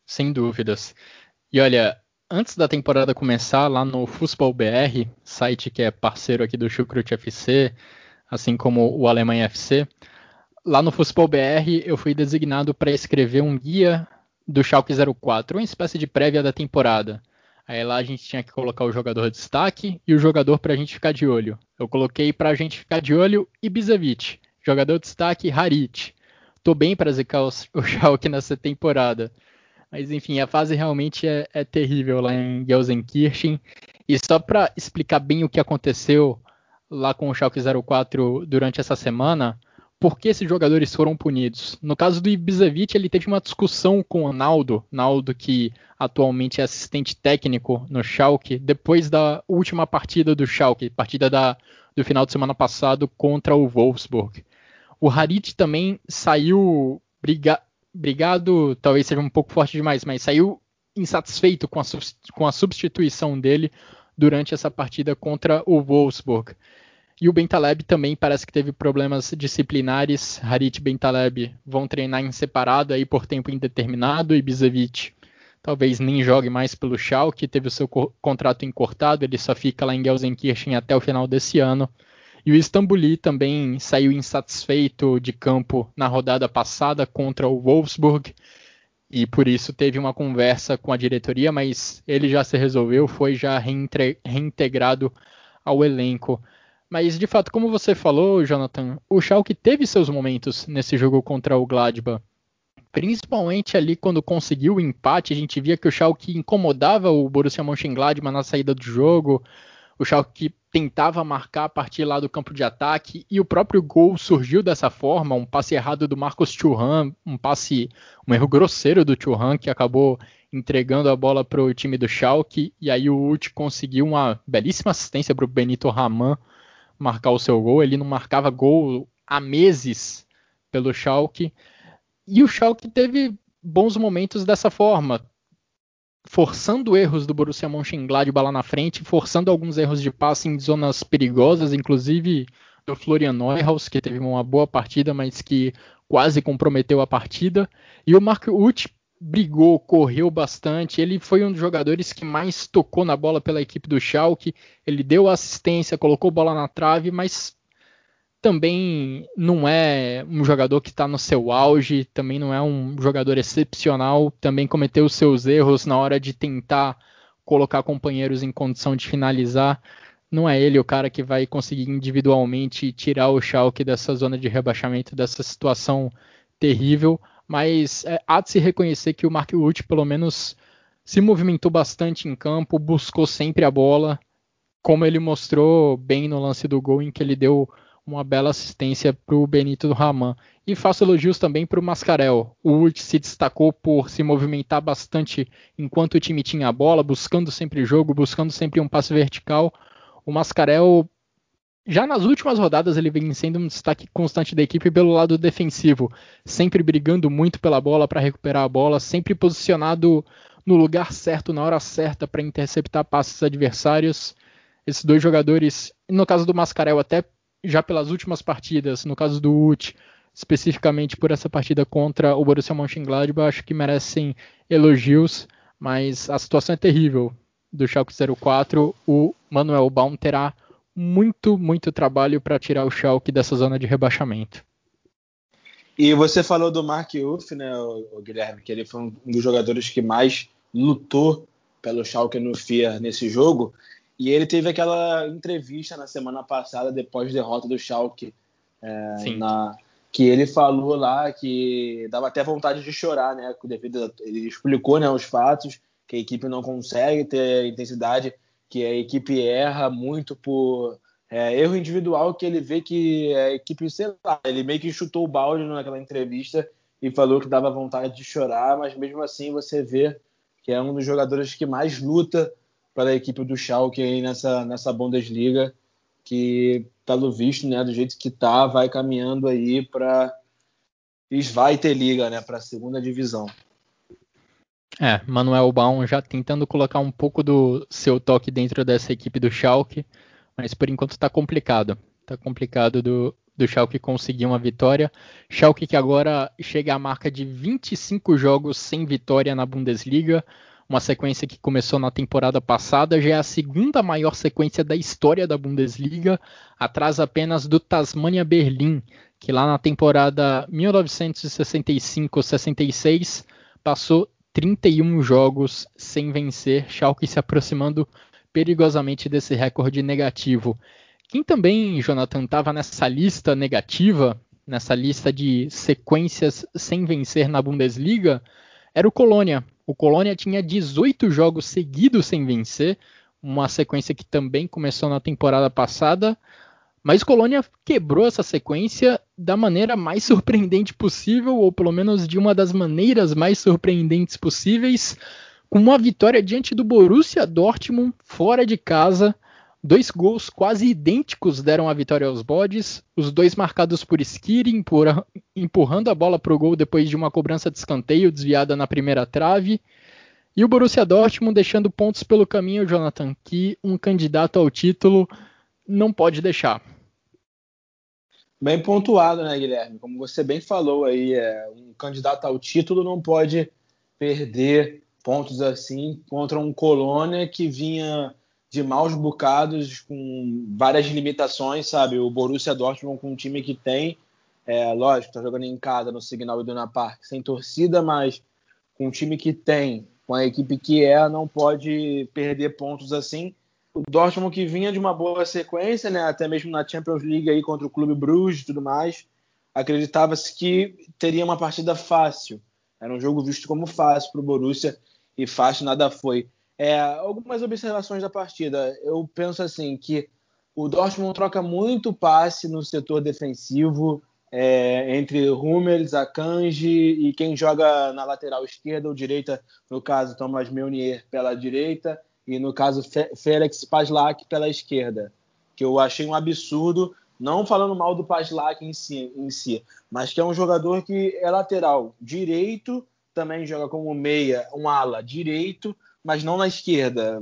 Sem dúvidas. E olha, antes da temporada começar, lá no Futebol BR, site que é parceiro aqui do Chucrut FC, assim como o Alemanha FC, lá no Futebol BR eu fui designado para escrever um guia do Schalke 04, uma espécie de prévia da temporada. Aí lá a gente tinha que colocar o jogador de destaque e o jogador para a gente ficar de olho. Eu coloquei para a gente ficar de olho Ibisevic, jogador de destaque Harit. Tô bem para zicar o Schalke nessa temporada. Mas enfim, a fase realmente é, é terrível lá em Gelsenkirchen. E só para explicar bem o que aconteceu lá com o Schalke 04 durante essa semana, por que esses jogadores foram punidos? No caso do Ibisevic, ele teve uma discussão com o Naldo, Naldo que atualmente é assistente técnico no Schalke, depois da última partida do Schalke, partida da, do final de semana passado contra o Wolfsburg. O Harit também saiu briga, brigado, talvez seja um pouco forte demais, mas saiu insatisfeito com a, com a substituição dele durante essa partida contra o Wolfsburg. E o Bentaleb também parece que teve problemas disciplinares. Harit e Bentaleb vão treinar em separado aí por tempo indeterminado e Bizevic talvez nem jogue mais pelo Schalke, teve o seu co contrato encurtado, ele só fica lá em Gelsenkirchen até o final desse ano. E o Istambuli também saiu insatisfeito de campo na rodada passada contra o Wolfsburg e por isso teve uma conversa com a diretoria, mas ele já se resolveu, foi já reintegrado ao elenco. Mas de fato, como você falou, Jonathan, o Schalke teve seus momentos nesse jogo contra o Gladbach. Principalmente ali quando conseguiu o empate, a gente via que o Schalke incomodava o Borussia Mönchengladbach na saída do jogo. O Schalke tentava marcar a partir lá do campo de ataque e o próprio gol surgiu dessa forma, um passe errado do Marcos Churran, um passe, um erro grosseiro do Churran que acabou entregando a bola para o time do Schalke e aí o Uth conseguiu uma belíssima assistência para o Benito Raman marcar o seu gol, ele não marcava gol há meses pelo Schalke. E o Schalke teve bons momentos dessa forma, forçando erros do Borussia Mönchengladbach lá na frente, forçando alguns erros de passe em zonas perigosas, inclusive do Florian Neuhaus, que teve uma boa partida, mas que quase comprometeu a partida. E o Mark Uth brigou, correu bastante. Ele foi um dos jogadores que mais tocou na bola pela equipe do Schalke. Ele deu assistência, colocou bola na trave, mas também não é um jogador que está no seu auge, também não é um jogador excepcional, também cometeu seus erros na hora de tentar colocar companheiros em condição de finalizar. Não é ele o cara que vai conseguir individualmente tirar o Schalke dessa zona de rebaixamento, dessa situação terrível, mas é, há de se reconhecer que o Mark Wood pelo menos se movimentou bastante em campo, buscou sempre a bola, como ele mostrou bem no lance do gol em que ele deu uma bela assistência para o Benito do Raman. E faço elogios também para o Mascarel. O Urt se destacou por se movimentar bastante enquanto o time tinha a bola, buscando sempre jogo, buscando sempre um passe vertical. O Mascarel, já nas últimas rodadas, ele vem sendo um destaque constante da equipe pelo lado defensivo, sempre brigando muito pela bola para recuperar a bola, sempre posicionado no lugar certo, na hora certa para interceptar passes adversários. Esses dois jogadores, no caso do Mascarel, até já pelas últimas partidas, no caso do UT, especificamente por essa partida contra o Borussia Mönchengladbach, acho que merecem elogios, mas a situação é terrível do Schalke 04. O Manuel Baum terá muito, muito trabalho para tirar o Schalke dessa zona de rebaixamento. E você falou do Mark Uff, né, o, Guilherme, que ele foi um dos jogadores que mais lutou pelo Schalke no FIA nesse jogo. E ele teve aquela entrevista na semana passada, depós da derrota do Schalke, é, na, que ele falou lá que dava até vontade de chorar, né? Devido, ele explicou né, os fatos, que a equipe não consegue ter intensidade, que a equipe erra muito por é, erro individual, que ele vê que a equipe, sei lá, ele meio que chutou o balde naquela entrevista e falou que dava vontade de chorar, mas mesmo assim você vê que é um dos jogadores que mais luta para a equipe do Schalke aí nessa, nessa Bundesliga, que, pelo visto, né, do jeito que tá, vai caminhando aí para vai ter liga, né, para a segunda divisão. É, Manuel Baum já tentando colocar um pouco do seu toque dentro dessa equipe do Schalke, mas por enquanto está complicado. Está complicado do, do Schalke conseguir uma vitória. Schalke que agora chega à marca de 25 jogos sem vitória na Bundesliga, uma sequência que começou na temporada passada, já é a segunda maior sequência da história da Bundesliga, atrás apenas do Tasmania Berlim, que lá na temporada 1965-66 passou 31 jogos sem vencer, Schalke se aproximando perigosamente desse recorde negativo. Quem também, Jonathan, estava nessa lista negativa, nessa lista de sequências sem vencer na Bundesliga, era o Colônia. O Colônia tinha 18 jogos seguidos sem vencer, uma sequência que também começou na temporada passada, mas Colônia quebrou essa sequência da maneira mais surpreendente possível, ou pelo menos de uma das maneiras mais surpreendentes possíveis, com uma vitória diante do Borussia Dortmund fora de casa. Dois gols quase idênticos deram a vitória aos bodes, os dois marcados por Skiri, empurrando a bola para o gol depois de uma cobrança de escanteio desviada na primeira trave. E o Borussia Dortmund deixando pontos pelo caminho, Jonathan, que um candidato ao título não pode deixar. Bem pontuado, né, Guilherme? Como você bem falou aí, é, um candidato ao título não pode perder pontos assim contra um Colônia que vinha de maus bocados, com várias limitações, sabe? O Borussia Dortmund com um time que tem, é, lógico, tá jogando em casa no Signal Iduna Park, sem torcida, mas com um time que tem com a equipe que é, não pode perder pontos assim. O Dortmund que vinha de uma boa sequência, né, até mesmo na Champions League aí contra o Clube Bruges e tudo mais, acreditava-se que teria uma partida fácil. Era um jogo visto como fácil para o Borussia e fácil nada foi. É, algumas observações da partida. Eu penso assim que o Dortmund troca muito passe no setor defensivo, é, entre Hummels, Akanji e quem joga na lateral esquerda ou direita, no caso Thomas Meunier pela direita e no caso Félix Paslak pela esquerda, que eu achei um absurdo, não falando mal do Paslak em si, em si, mas que é um jogador que é lateral direito, também joga como meia, um ala direito, mas não na esquerda.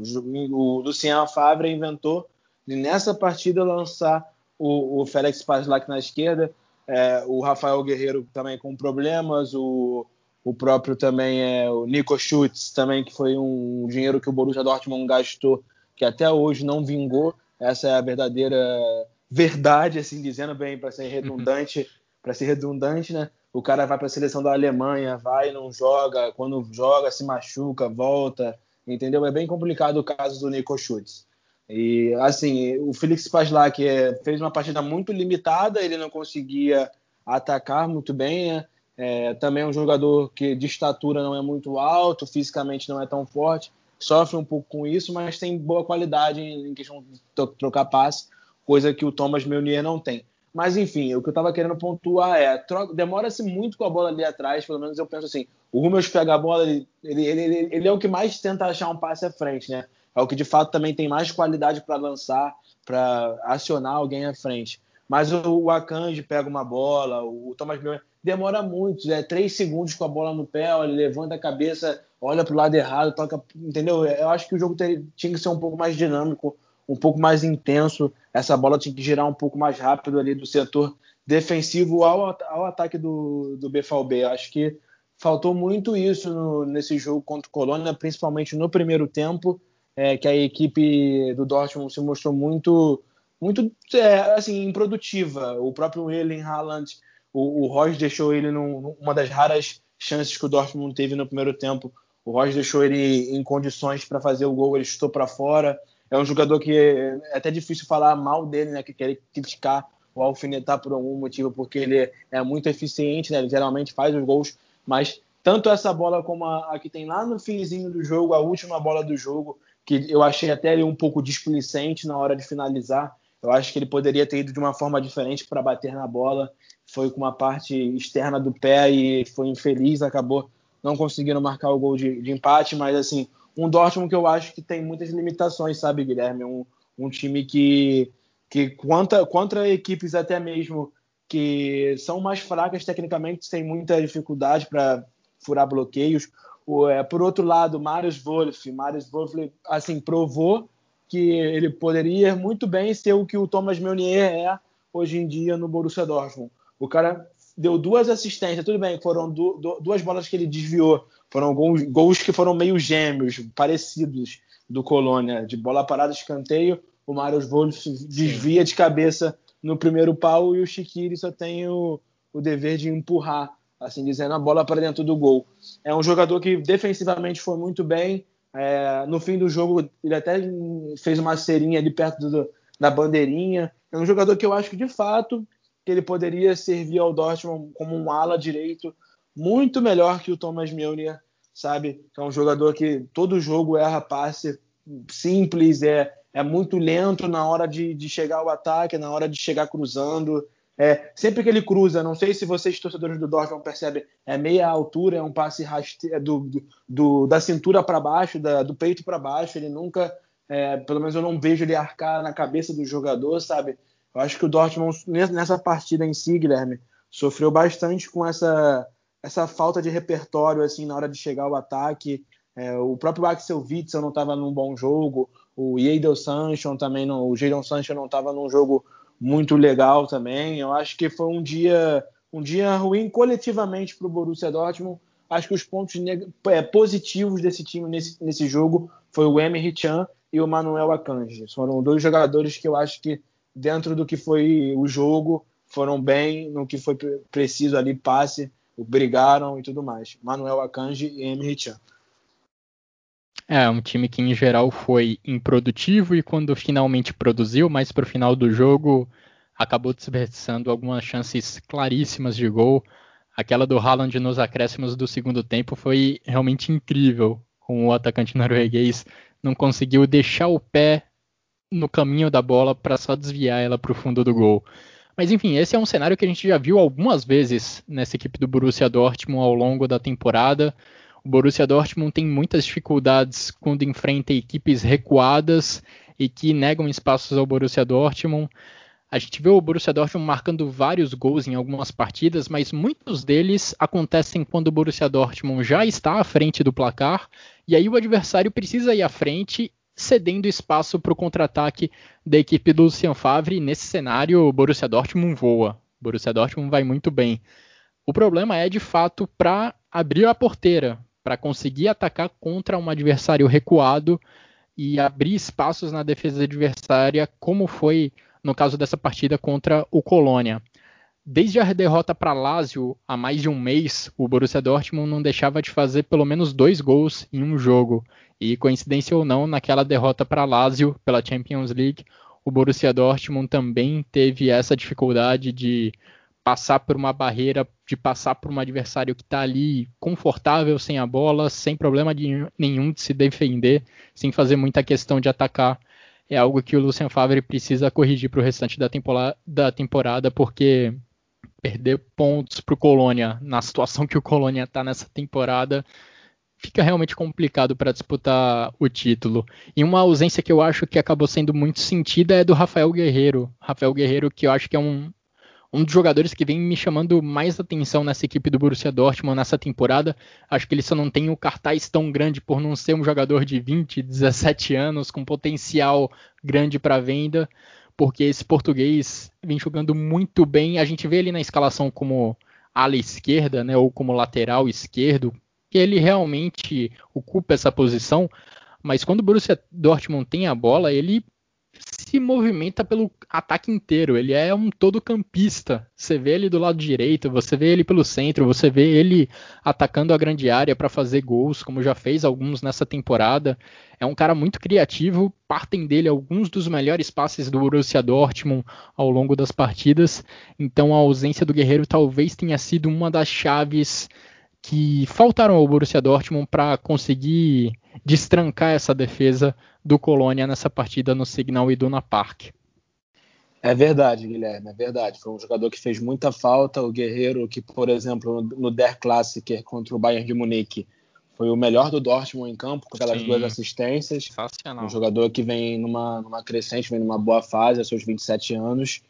O Lucien Favre inventou de nessa partida lançar o, o Félix Paslak na esquerda é, o Rafael Guerreiro também com problemas, o, o próprio também é o Nico Schutz também que foi um dinheiro que o Borussia Dortmund gastou que até hoje não vingou. Essa é a verdadeira verdade, assim dizendo bem para ser redundante, uhum. para ser redundante, né? O cara vai para a seleção da Alemanha, vai, não joga, quando joga se machuca, volta, entendeu? É bem complicado o caso do Nico Schutz. E assim, o Felix Paslak é, fez uma partida muito limitada, ele não conseguia atacar muito bem, né? É, também é um jogador que de estatura não é muito alto, fisicamente não é tão forte, sofre um pouco com isso, mas tem boa qualidade em questão de trocar passe, coisa que o Thomas Meunier não tem. Mas enfim, o que eu estava querendo pontuar é, demora-se muito com a bola ali atrás, pelo menos eu penso assim, o Rummels pega a bola, ele, ele, ele, ele é o que mais tenta achar um passe à frente, né? é o que de fato também tem mais qualidade para lançar, para acionar alguém à frente. Mas o, o Akanji pega uma bola, o Thomas Miller demora muito, é três segundos com a bola no pé, ele levanta a cabeça, olha para o lado errado, toca, entendeu? Eu acho que o jogo ter, tinha que ser um pouco mais dinâmico, um pouco mais intenso. Essa bola tinha que girar um pouco mais rápido ali do setor defensivo ao, ao ataque do, do BFB. Eu acho que faltou muito isso no, nesse jogo contra o Colônia, principalmente no primeiro tempo é, que a equipe do Dortmund se mostrou muito, muito é, assim, improdutiva. O próprio Erling Haaland, o, o Royce deixou ele numa das raras chances que o Dortmund teve no primeiro tempo. O Royce deixou ele em condições para fazer o gol, ele chutou para fora. É um jogador que é até difícil falar mal dele, né? Que quer criticar ou alfinetar por algum motivo, porque ele é muito eficiente, né? Ele geralmente faz os gols, mas tanto essa bola como a, a que tem lá no finzinho do jogo, a última bola do jogo, que eu achei até ele um pouco displicente na hora de finalizar. Eu acho que ele poderia ter ido de uma forma diferente para bater na bola. Foi com uma parte externa do pé e foi infeliz, acabou não conseguindo marcar o gol de, de empate. Mas, assim, um Dortmund que eu acho que tem muitas limitações, sabe, Guilherme? Um, um time que, que contra, contra equipes até mesmo que são mais fracas tecnicamente, tem muita dificuldade para furar bloqueios. É, por outro lado, Marius Wolff, Marius Wolff assim, provou que ele poderia muito bem ser o que o Thomas Meunier é hoje em dia no Borussia Dortmund. O cara deu duas assistências, tudo bem, foram du duas bolas que ele desviou, foram gols, gols, que foram meio gêmeos, parecidos do Colônia, de bola parada, escanteio, o Marius Wolff desvia de cabeça no primeiro pau e o Chiquiri só tem o, o dever de empurrar assim dizendo, a bola para dentro do gol. É um jogador que defensivamente foi muito bem. É, no fim do jogo, ele até fez uma serinha ali perto do, da bandeirinha. É um jogador que eu acho que, de fato, que ele poderia servir ao Dortmund como um ala direito muito melhor que o Thomas Milner sabe? É um jogador que todo jogo erra passe simples, é, é muito lento na hora de, de chegar ao ataque, na hora de chegar cruzando. É, sempre que ele cruza, não sei se vocês, torcedores do Dortmund, percebem, é meia altura, é um passe raste... É do, do, da cintura para baixo, da, do peito para baixo. Ele nunca, é, pelo menos eu não vejo ele arcar na cabeça do jogador, sabe? Eu acho que o Dortmund, nessa partida em si, Guilherme, sofreu bastante com essa, essa falta de repertório assim na hora de chegar ao ataque. É, o próprio Axel Witzel não estava num bom jogo, o Jadon Sancho também não, o Jadon Sancho não estava num jogo muito legal também. Eu acho que foi um dia um dia ruim coletivamente para o Borussia Dortmund. Acho que os pontos é, positivos desse time nesse, nesse jogo foi o Emery Chan e o Manuel Akanji. Foram dois jogadores que eu acho que dentro do que foi o jogo foram bem no que foi preciso ali passe, brigaram e tudo mais. Manuel Akanji e Emery Chan. É, um time que em geral foi improdutivo e quando finalmente produziu, mais para o final do jogo, acabou desperdiçando algumas chances claríssimas de gol. Aquela do Haaland nos acréscimos do segundo tempo foi realmente incrível, com o atacante norueguês não conseguiu deixar o pé no caminho da bola para só desviar ela para o fundo do gol. Mas enfim, esse é um cenário que a gente já viu algumas vezes nessa equipe do Borussia Dortmund ao longo da temporada. O Borussia Dortmund tem muitas dificuldades quando enfrenta equipes recuadas e que negam espaços ao Borussia Dortmund. A gente vê o Borussia Dortmund marcando vários gols em algumas partidas, mas muitos deles acontecem quando o Borussia Dortmund já está à frente do placar e aí o adversário precisa ir à frente, cedendo espaço para o contra-ataque da equipe do Lucian Favre. Nesse cenário, o Borussia Dortmund voa. O Borussia Dortmund vai muito bem. O problema é, de fato, para abrir a porteira, para conseguir atacar contra um adversário recuado e abrir espaços na defesa adversária, como foi no caso dessa partida contra o Colônia. Desde a derrota para Lazio há mais de um mês, o Borussia Dortmund não deixava de fazer pelo menos dois gols em um jogo. E coincidência ou não, naquela derrota para Lazio pela Champions League, o Borussia Dortmund também teve essa dificuldade de passar por uma barreira, de passar por um adversário que está ali confortável sem a bola, sem problema de, nenhum de se defender, sem fazer muita questão de atacar. É algo que o Lucien Favre precisa corrigir para o restante da, temporada, da temporada, porque perder pontos para o Colônia na situação que o Colônia está nessa temporada fica realmente complicado para disputar o título. E uma ausência que eu acho que acabou sendo muito sentida é do Rafael Guerreiro. Rafael Guerreiro, que eu acho que é um, um dos jogadores que vem me chamando mais atenção nessa equipe do Borussia Dortmund nessa temporada. Acho que ele só não tem o cartaz tão grande por não ser um jogador de 20, 17 anos, com potencial grande para venda, porque esse português vem jogando muito bem. A gente vê ele na escalação como ala esquerda, né, ou como lateral esquerdo, que ele realmente ocupa essa posição, mas quando o Borussia Dortmund tem a bola, ele se movimenta pelo ataque inteiro. Ele é um todo campista. Você vê ele do lado direito, você vê ele pelo centro, você vê ele atacando a grande área para fazer gols, como já fez alguns nessa temporada. É um cara muito criativo. Partem dele alguns dos melhores passes do Borussia Dortmund ao longo das partidas. Então a ausência do Guerreiro talvez tenha sido uma das chaves que faltaram ao Borussia Dortmund para conseguir destrancar essa defesa do Colônia nessa partida no Signal Iduna Park. É verdade, Guilherme, é verdade. Foi um jogador que fez muita falta. O Guerreiro, que, por exemplo, no Der Klassiker contra o Bayern de Munique, foi o melhor do Dortmund em campo, com aquelas Sim. duas assistências. Um jogador que vem numa, numa crescente, vem numa boa fase, aos seus 27 anos.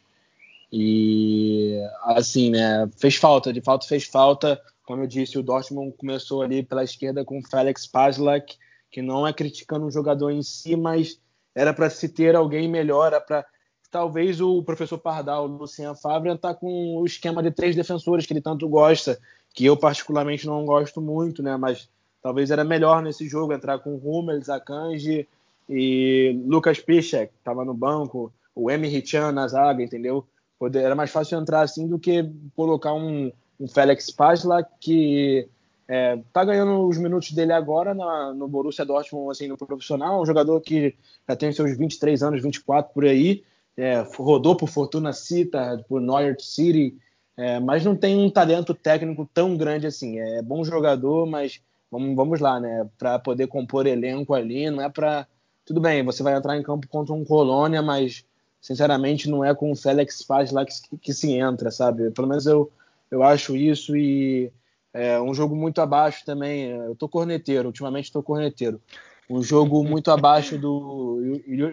E, assim, né, fez falta, de fato fez falta como eu disse, o Dortmund começou ali pela esquerda com o Felix Pazlak, que não é criticando o jogador em si, mas era para se ter alguém melhor, era para talvez o professor Pardal, o Lucian Favre, entrar com o esquema de três defensores que ele tanto gosta, que eu particularmente não gosto muito, né? Mas talvez era melhor nesse jogo entrar com Hummels, Akanji e Lucas que estava no banco, o Emre Chan na zaga, entendeu? Era mais fácil entrar assim do que colocar um, um Félix Pasla que é, tá ganhando os minutos dele agora na, no Borussia Dortmund, assim, no profissional, um jogador que já tem seus 23 anos, 24 por aí, é, rodou por Fortuna Cita, por Neuer City, é, mas não tem um talento técnico tão grande assim. É bom jogador, mas vamos, vamos lá, né? Para poder compor elenco ali, não é para. Tudo bem, você vai entrar em campo contra um Colônia, mas sinceramente não é com o Félix faz lá que, que se entra, sabe? Pelo menos eu, eu acho isso e é um jogo muito abaixo também. Eu tô corneteiro, ultimamente tô corneteiro. Um jogo muito abaixo do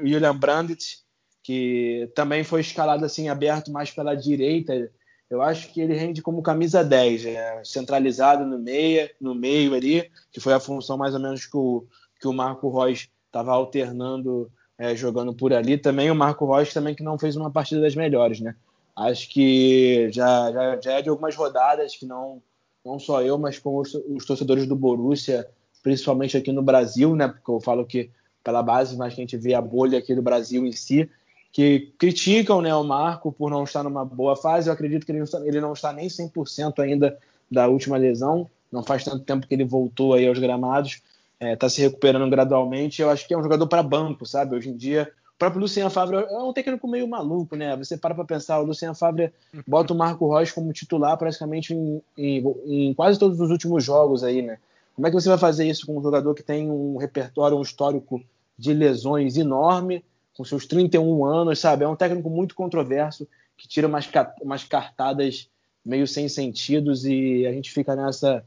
Julian Brandt, que também foi escalado assim aberto mais pela direita. Eu acho que ele rende como camisa 10, é, centralizado no meio, no meio ali, que foi a função mais ou menos que o, que o Marco Reus estava alternando é, jogando por ali. Também o Marco Reus também que não fez uma partida das melhores, né? Acho que já, já, já é de algumas rodadas que não, não só eu, mas como os, os torcedores do Borussia, principalmente aqui no Brasil, né? Porque eu falo que pela base, mas que a gente vê a bolha aqui do Brasil em si, que criticam né, o Marco por não estar numa boa fase. Eu acredito que ele não está, ele não está nem 100% ainda da última lesão. Não faz tanto tempo que ele voltou aí aos gramados. Está é, tá se recuperando gradualmente. Eu acho que é um jogador para banco, sabe? Hoje em dia, próprio Luciano Favre é um técnico meio maluco, né? Você para para pensar, o Luciano Favre bota o Marco Reus como titular praticamente em, em, em quase todos os últimos jogos aí, né? Como é que você vai fazer isso com um jogador que tem um repertório, um histórico de lesões enorme, com seus 31 anos, sabe? É um técnico muito controverso, que tira umas, umas cartadas meio sem sentidos e a gente fica nessa,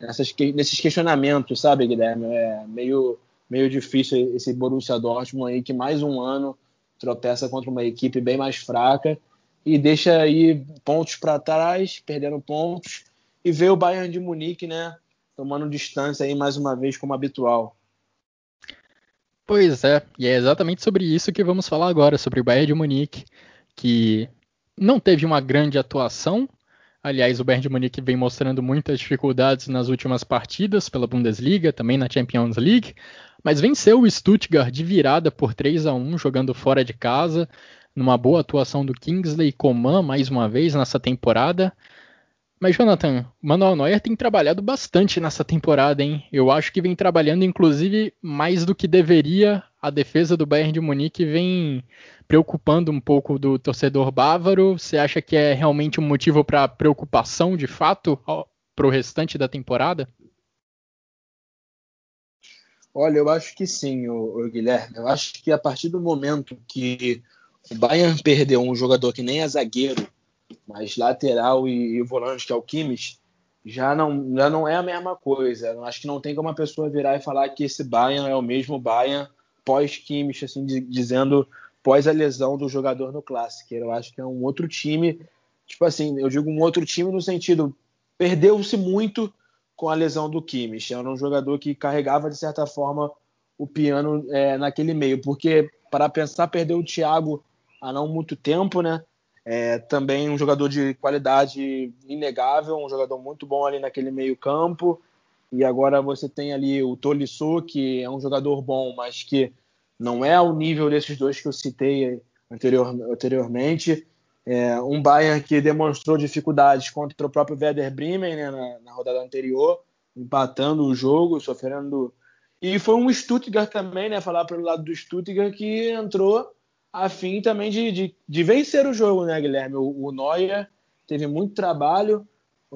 nessas, nesses questionamentos, sabe, Guilherme? É meio, meio difícil esse Borussia Dortmund aí, que mais um ano tropeça contra uma equipe bem mais fraca e deixa aí pontos para trás, perdendo pontos, e vê o Bayern de Munique, né, tomando distância aí mais uma vez como habitual. Pois é, e é exatamente sobre isso que vamos falar agora, sobre o Bayern de Munique, que não teve uma grande atuação. Aliás, o Bayern de Munique vem mostrando muitas dificuldades nas últimas partidas pela Bundesliga, também na Champions League, mas venceu o Stuttgart de virada por 3 a 1 jogando fora de casa, numa boa atuação do Kingsley Coman mais uma vez nessa temporada. Mas, Jonathan, o Manuel Neuer tem trabalhado bastante nessa temporada, hein? Eu acho que vem trabalhando, inclusive, mais do que deveria. A defesa do Bayern de Munique vem preocupando um pouco do torcedor bávaro. Você acha que é realmente um motivo para preocupação, de fato, para o restante da temporada? Olha, eu acho que sim, o, Guilherme. Eu acho que a partir do momento que o Bayern perdeu um jogador que nem é zagueiro mas lateral e, e volante, que é o Kimmich, já não, já não é a mesma coisa. Eu acho que não tem como uma pessoa virar e falar que esse Bayern é o mesmo Bayern pós-Kimmich, assim, dizendo pós a lesão do jogador no Clássico. Eu acho que é um outro time, tipo assim, eu digo um outro time no sentido, perdeu-se muito com a lesão do Kimmich. Era um jogador que carregava, de certa forma, o piano é, naquele meio, porque, para pensar, perdeu o Thiago há não muito tempo, né? É, também um jogador de qualidade inegável, um jogador muito bom ali naquele meio campo. E agora você tem ali o Tolisso, que é um jogador bom, mas que não é ao nível desses dois que eu citei anterior, anteriormente. É, um Bayern que demonstrou dificuldades contra o próprio Werder Bremen né, na, na, rodada anterior, empatando o jogo, sofrendo. E foi um Stuttgart também, né? Falar pelo lado do Stuttgart que entrou a fim também de, de, de, vencer o jogo, né, Guilherme? O, o Neuer teve muito trabalho.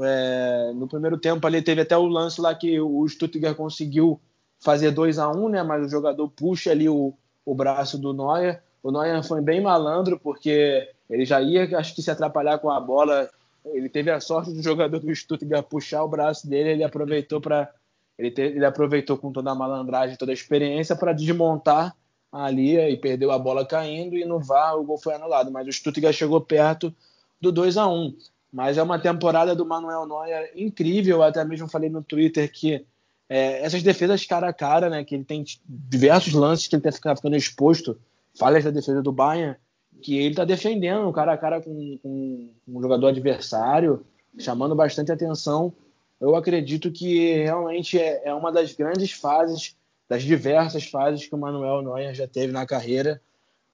É, no primeiro tempo ali teve até o lance lá que o Stuttgart conseguiu fazer 2 a 1 um, né? Mas o jogador puxa ali o, o braço do Neuer. O Neuer foi bem malandro porque ele já ia, acho que se atrapalhar com a bola. Ele teve a sorte do jogador do Stuttgart puxar o braço dele, ele aproveitou para ele, ele aproveitou com toda a malandragem, toda a experiência para desmontar ali e perdeu a bola caindo e no VAR o gol foi anulado. Mas o Stuttgart chegou perto do 2 a 1 Mas é uma temporada do Manuel Neuer incrível. Eu até mesmo falei no Twitter que é, essas defesas cara a cara, né, que ele tem diversos lances que ele está ficando exposto, falhas da defesa do Bayern, que ele está defendendo cara a cara com, com um jogador adversário, chamando bastante atenção. Eu acredito que realmente é, é uma das grandes fases das diversas fases que o Manuel Neuer já teve na carreira,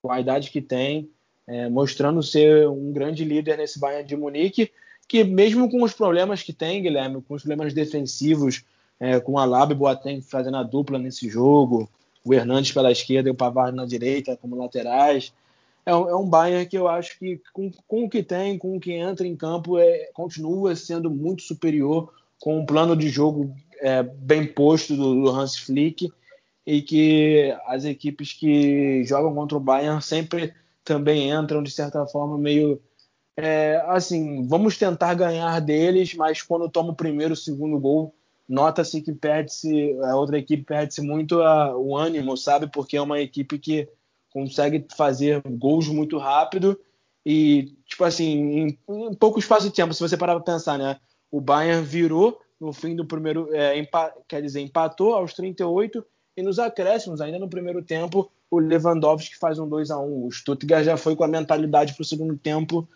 com a idade que tem, é, mostrando ser um grande líder nesse Bayern de Munique, que mesmo com os problemas que tem, Guilherme, com os problemas defensivos, é, com a Lab e Boateng fazendo a dupla nesse jogo, o Hernandes pela esquerda e o Pavard na direita como laterais, é um, é um Bayern que eu acho que com, com, o que tem, com o que entra em campo, é, continua sendo muito superior, com um plano de jogo é, bem posto do, do Hans Flick e que as equipes que jogam contra o Bayern sempre também entram de certa forma meio é, assim, vamos tentar ganhar deles, mas quando toma o primeiro, segundo gol, nota-se que perde-se, a outra equipe perde-se muito a, o ânimo, sabe? Porque é uma equipe que consegue fazer gols muito rápido e, tipo assim, em, em pouco espaço de tempo, se você parar para pensar, né? O Bayern virou no fim do primeiro, é, quer dizer, empatou aos 38 e nos acréscimos, ainda no primeiro tempo, o Lewandowski faz um 2 a 1 O Stuttgart já foi com a mentalidade para o segundo tempo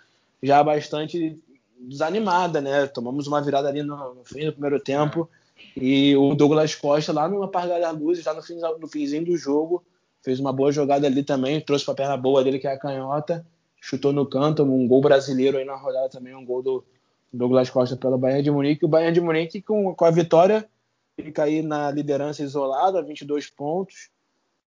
já bastante desanimada, né? Tomamos uma virada ali no, fim do primeiro tempo e o Douglas Costa lá no apagar das luzes, já no, fim, no finzinho do jogo, fez uma boa jogada ali também, trouxe para a perna boa dele que é a canhota, chutou no canto, um gol brasileiro aí na rodada também, um gol do Douglas Costa pelo Bayern de Munique. O Bayern de Munique com, com a vitória fica aí na liderança isolada, 22 pontos.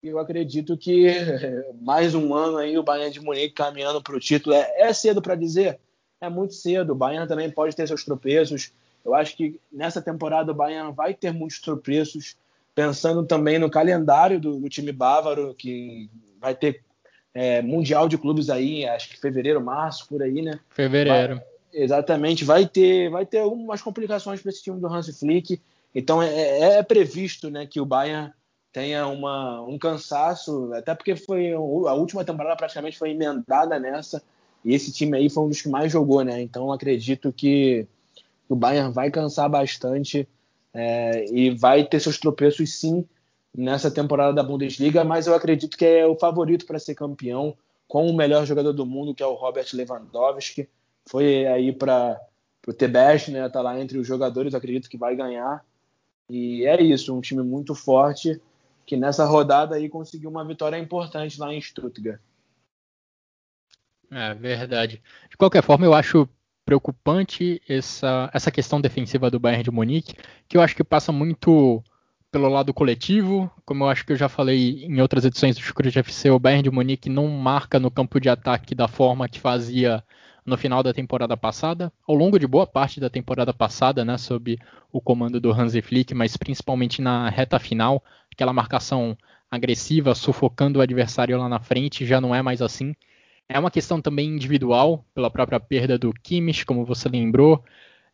Eu acredito que mais um ano aí o Bayern de Munique caminhando para o título. É, é cedo para dizer? É muito cedo. O Bayern também pode ter seus tropeços. Eu acho que nessa temporada o Bayern vai ter muitos tropeços. Pensando também no calendário do, do time bávaro, que vai ter é, Mundial de Clubes aí, acho que fevereiro, março, por aí, né? Fevereiro. Vai, exatamente. Vai ter, vai ter algumas complicações para esse time do Hans Flick. Então é, é, é previsto né, que o Bayern tenha uma, um cansaço, até porque foi a última temporada praticamente foi emendada nessa, e esse time aí foi um dos que mais jogou, né? Então acredito que o Bayern vai cansar bastante é, e vai ter seus tropeços sim nessa temporada da Bundesliga, mas eu acredito que é o favorito para ser campeão, com o melhor jogador do mundo, que é o Robert Lewandowski. Foi aí para o Tebest, né? Tá lá entre os jogadores, acredito que vai ganhar. E é isso, um time muito forte que nessa rodada aí conseguiu uma vitória importante lá em Stuttgart. É verdade. De qualquer forma, eu acho preocupante essa, essa questão defensiva do Bayern de Munique, que eu acho que passa muito pelo lado coletivo, como eu acho que eu já falei em outras edições do Chucrute FC, o Bayern de Munique não marca no campo de ataque da forma que fazia no final da temporada passada, ao longo de boa parte da temporada passada, né, sob o comando do Hansi Flick, mas principalmente na reta final, aquela marcação agressiva, sufocando o adversário lá na frente, já não é mais assim. É uma questão também individual, pela própria perda do Kimmich, como você lembrou.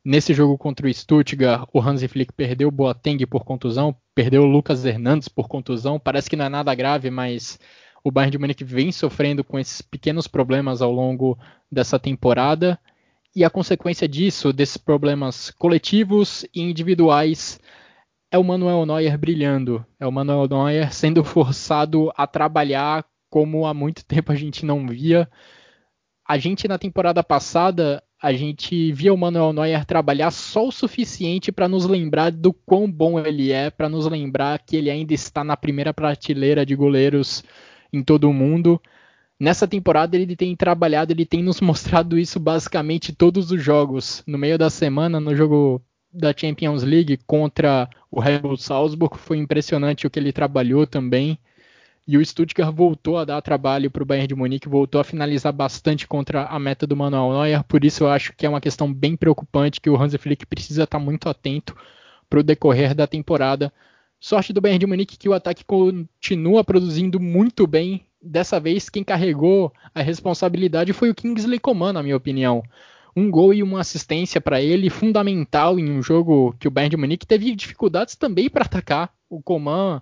Nesse jogo contra o Stuttgart, o Hansi Flick perdeu o Boateng por contusão, perdeu o Lucas Hernandes por contusão. Parece que não é nada grave, mas o Bayern de Munique vem sofrendo com esses pequenos problemas ao longo dessa temporada. E a consequência disso, desses problemas coletivos e individuais, é o Manuel Neuer brilhando, é o Manuel Neuer sendo forçado a trabalhar como há muito tempo a gente não via. A gente na temporada passada, a gente via o Manuel Neuer trabalhar só o suficiente para nos lembrar do quão bom ele é, para nos lembrar que ele ainda está na primeira prateleira de goleiros em todo o mundo. Nessa temporada ele tem trabalhado, ele tem nos mostrado isso basicamente todos os jogos. No meio da semana, no jogo da Champions League contra o Red Bull Salzburg. Foi impressionante o que ele trabalhou também. E o Stuttgart voltou a dar trabalho para o Bayern de Munique, voltou a finalizar bastante contra a meta do Manuel Neuer. Por isso eu acho que é uma questão bem preocupante que o Hansi Flick precisa estar muito atento para o decorrer da temporada. Sorte do Bayern de Munique que o ataque continua produzindo muito bem. Dessa vez quem carregou a responsabilidade foi o Kingsley Coman, na minha opinião um gol e uma assistência para ele, fundamental em um jogo que o Bayern de Munique teve dificuldades também para atacar. O Coman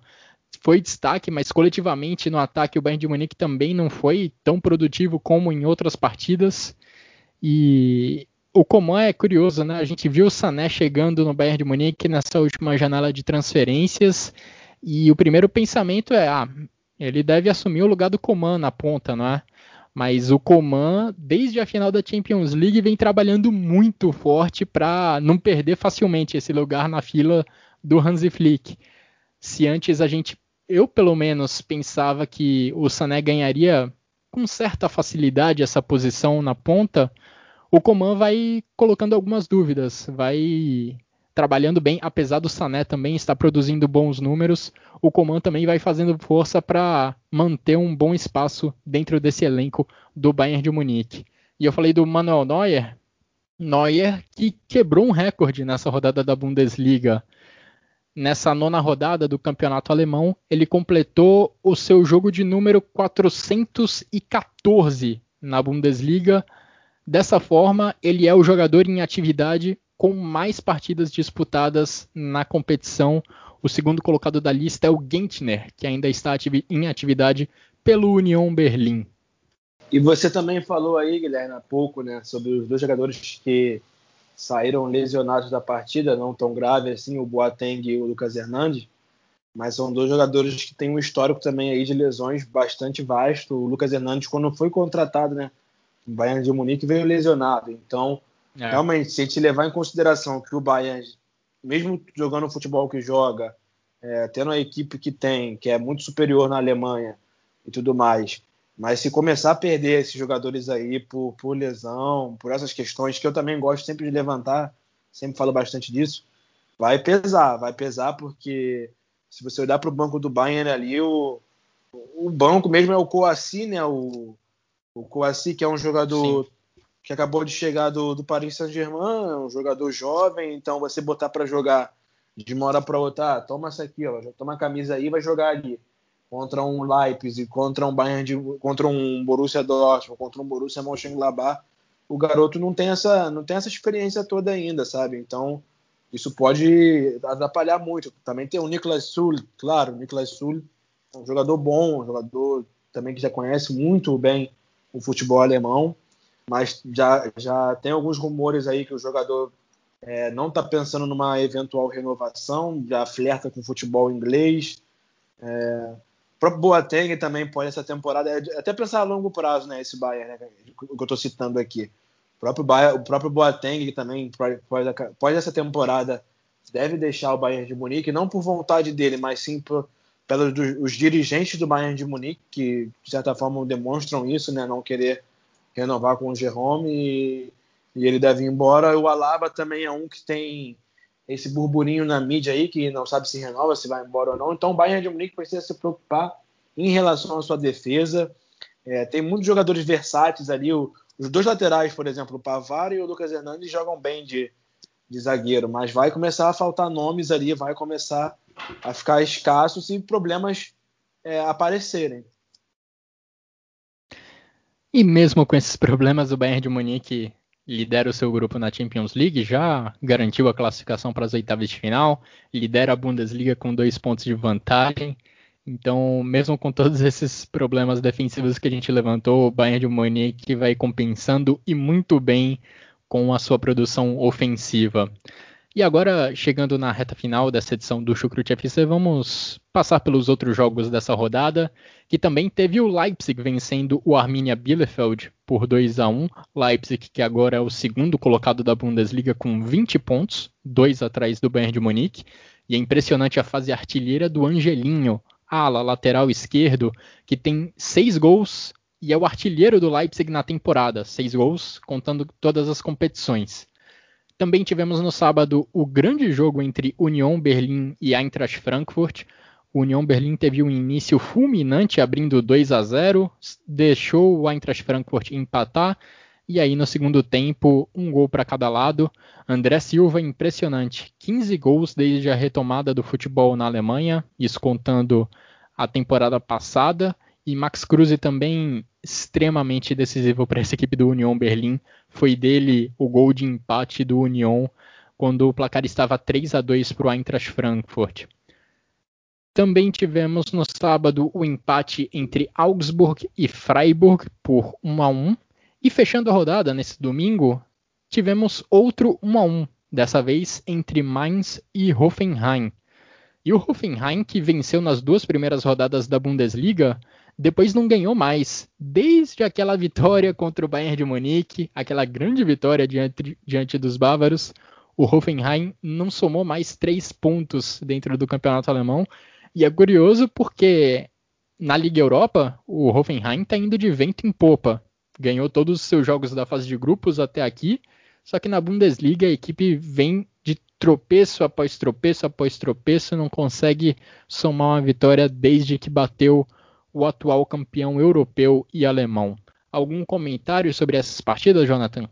foi destaque, mas coletivamente no ataque o Bayern de Munique também não foi tão produtivo como em outras partidas. E o Coman é curioso, né? A gente viu o Sané chegando no Bayern de Munique nessa última janela de transferências e o primeiro pensamento é, ah, ele deve assumir o lugar do Coman na ponta, não é? Mas o Coman, desde a final da Champions League, vem trabalhando muito forte para não perder facilmente esse lugar na fila do Hansi Flick. Se antes a gente, eu pelo menos, pensava que o Sané ganharia com certa facilidade essa posição na ponta, o Coman vai colocando algumas dúvidas, vai trabalhando bem, apesar do Sané também estar produzindo bons números, o Coman também vai fazendo força para manter um bom espaço dentro desse elenco do Bayern de Munique. E eu falei do Manuel Neuer, Neuer que quebrou um recorde nessa rodada da Bundesliga. nessa nona rodada do campeonato alemão, ele completou o seu jogo de número 414 na Bundesliga. Dessa forma, ele é o jogador em atividade com mais partidas disputadas na competição. O segundo colocado da lista é o Gentner, que ainda está em atividade pelo Union Berlim. E você também falou aí, Guilherme, há pouco, né, sobre os dois jogadores que saíram lesionados da partida, não tão grave assim, o Boateng e o Lucas Hernandes, mas são dois jogadores que têm um histórico também aí de lesões bastante vasto. O Lucas Hernandes, quando foi contratado, né, no Bayern de Munique, veio lesionado. Então, é. realmente, se a gente levar em consideração que o Bayern, mesmo jogando o futebol que joga, é, tendo a equipe que tem, que é muito superior na Alemanha e tudo mais, mas se começar a perder esses jogadores aí por, por lesão, por essas questões que eu também gosto sempre de levantar, sempre falo bastante disso, vai pesar, vai pesar porque se você olhar para o banco do Bayern ali, o, o banco mesmo é o Coassi, né? O, o Coassi, que é um jogador Sim. que acabou de chegar do, do Paris Saint-Germain, um jogador jovem, então você botar para jogar de uma hora para outra, ah, toma essa aqui, ó, toma a camisa aí, vai jogar ali contra um Leipzig, contra um Bayern de, contra um Borussia Dortmund, contra um Borussia Mönchengladbach, o garoto não tem essa não tem essa experiência toda ainda, sabe? Então isso pode atrapalhar muito. Também tem o Niklas Sul, claro, o Niklas Sul é um jogador bom, um jogador também que já conhece muito bem o futebol alemão, mas já já tem alguns rumores aí que o jogador é, não está pensando numa eventual renovação, já flerta com o futebol inglês. É, próprio Boateng também pode essa temporada, é até pensar a longo prazo, né, esse Bayern, né, que eu estou citando aqui. O próprio, Bayern, o próprio Boateng também pode, pode essa temporada deve deixar o Bayern de Munique, não por vontade dele, mas sim por, pelos os dirigentes do Bayern de Munique, que de certa forma demonstram isso, né, não querer renovar com o Jerome e, e ele deve ir embora. O Alaba também é um que tem esse burburinho na mídia aí, que não sabe se renova, se vai embora ou não. Então o Bayern de Munique precisa se preocupar em relação à sua defesa. É, tem muitos jogadores versáteis ali. O, os dois laterais, por exemplo, o Pavar e o Lucas Hernandes jogam bem de, de zagueiro, mas vai começar a faltar nomes ali, vai começar a ficar escasso se problemas é, aparecerem. E mesmo com esses problemas, o Bayern de Munique lidera o seu grupo na Champions League, já garantiu a classificação para as oitavas de final, lidera a Bundesliga com dois pontos de vantagem. Então, mesmo com todos esses problemas defensivos que a gente levantou, o Bayern de Munique vai compensando e muito bem com a sua produção ofensiva. E agora, chegando na reta final dessa edição do Chucrute FC, vamos passar pelos outros jogos dessa rodada, que também teve o Leipzig vencendo o Arminia Bielefeld por 2 a 1 Leipzig, que agora é o segundo colocado da Bundesliga com 20 pontos, dois atrás do Bayern de Munique. E é impressionante a fase artilheira do Angelinho, ala lateral esquerdo, que tem seis gols e é o artilheiro do Leipzig na temporada, seis gols, contando todas as competições. Também tivemos no sábado o grande jogo entre Union Berlim e Eintracht Frankfurt. O Union Berlim teve um início fulminante, abrindo 2 a 0, deixou o Eintracht Frankfurt empatar. E aí, no segundo tempo, um gol para cada lado. André Silva, impressionante. 15 gols desde a retomada do futebol na Alemanha, isso contando a temporada passada. E Max Kruse também extremamente decisivo para essa equipe do Union Berlim. Foi dele o gol de empate do Union quando o placar estava 3 a 2 para o Eintracht Frankfurt. Também tivemos no sábado o empate entre Augsburg e Freiburg por 1 a 1 e fechando a rodada nesse domingo tivemos outro 1 a 1, dessa vez entre Mainz e Hoffenheim. E o Hoffenheim, que venceu nas duas primeiras rodadas da Bundesliga, depois não ganhou mais. Desde aquela vitória contra o Bayern de Munique, aquela grande vitória diante, diante dos bávaros, o Hoffenheim não somou mais três pontos dentro do campeonato alemão. E é curioso porque na Liga Europa, o Hoffenheim está indo de vento em popa. Ganhou todos os seus jogos da fase de grupos até aqui, só que na Bundesliga a equipe vem de tropeço após tropeço após tropeço, não consegue somar uma vitória desde que bateu o atual campeão europeu e alemão. Algum comentário sobre essas partidas, Jonathan?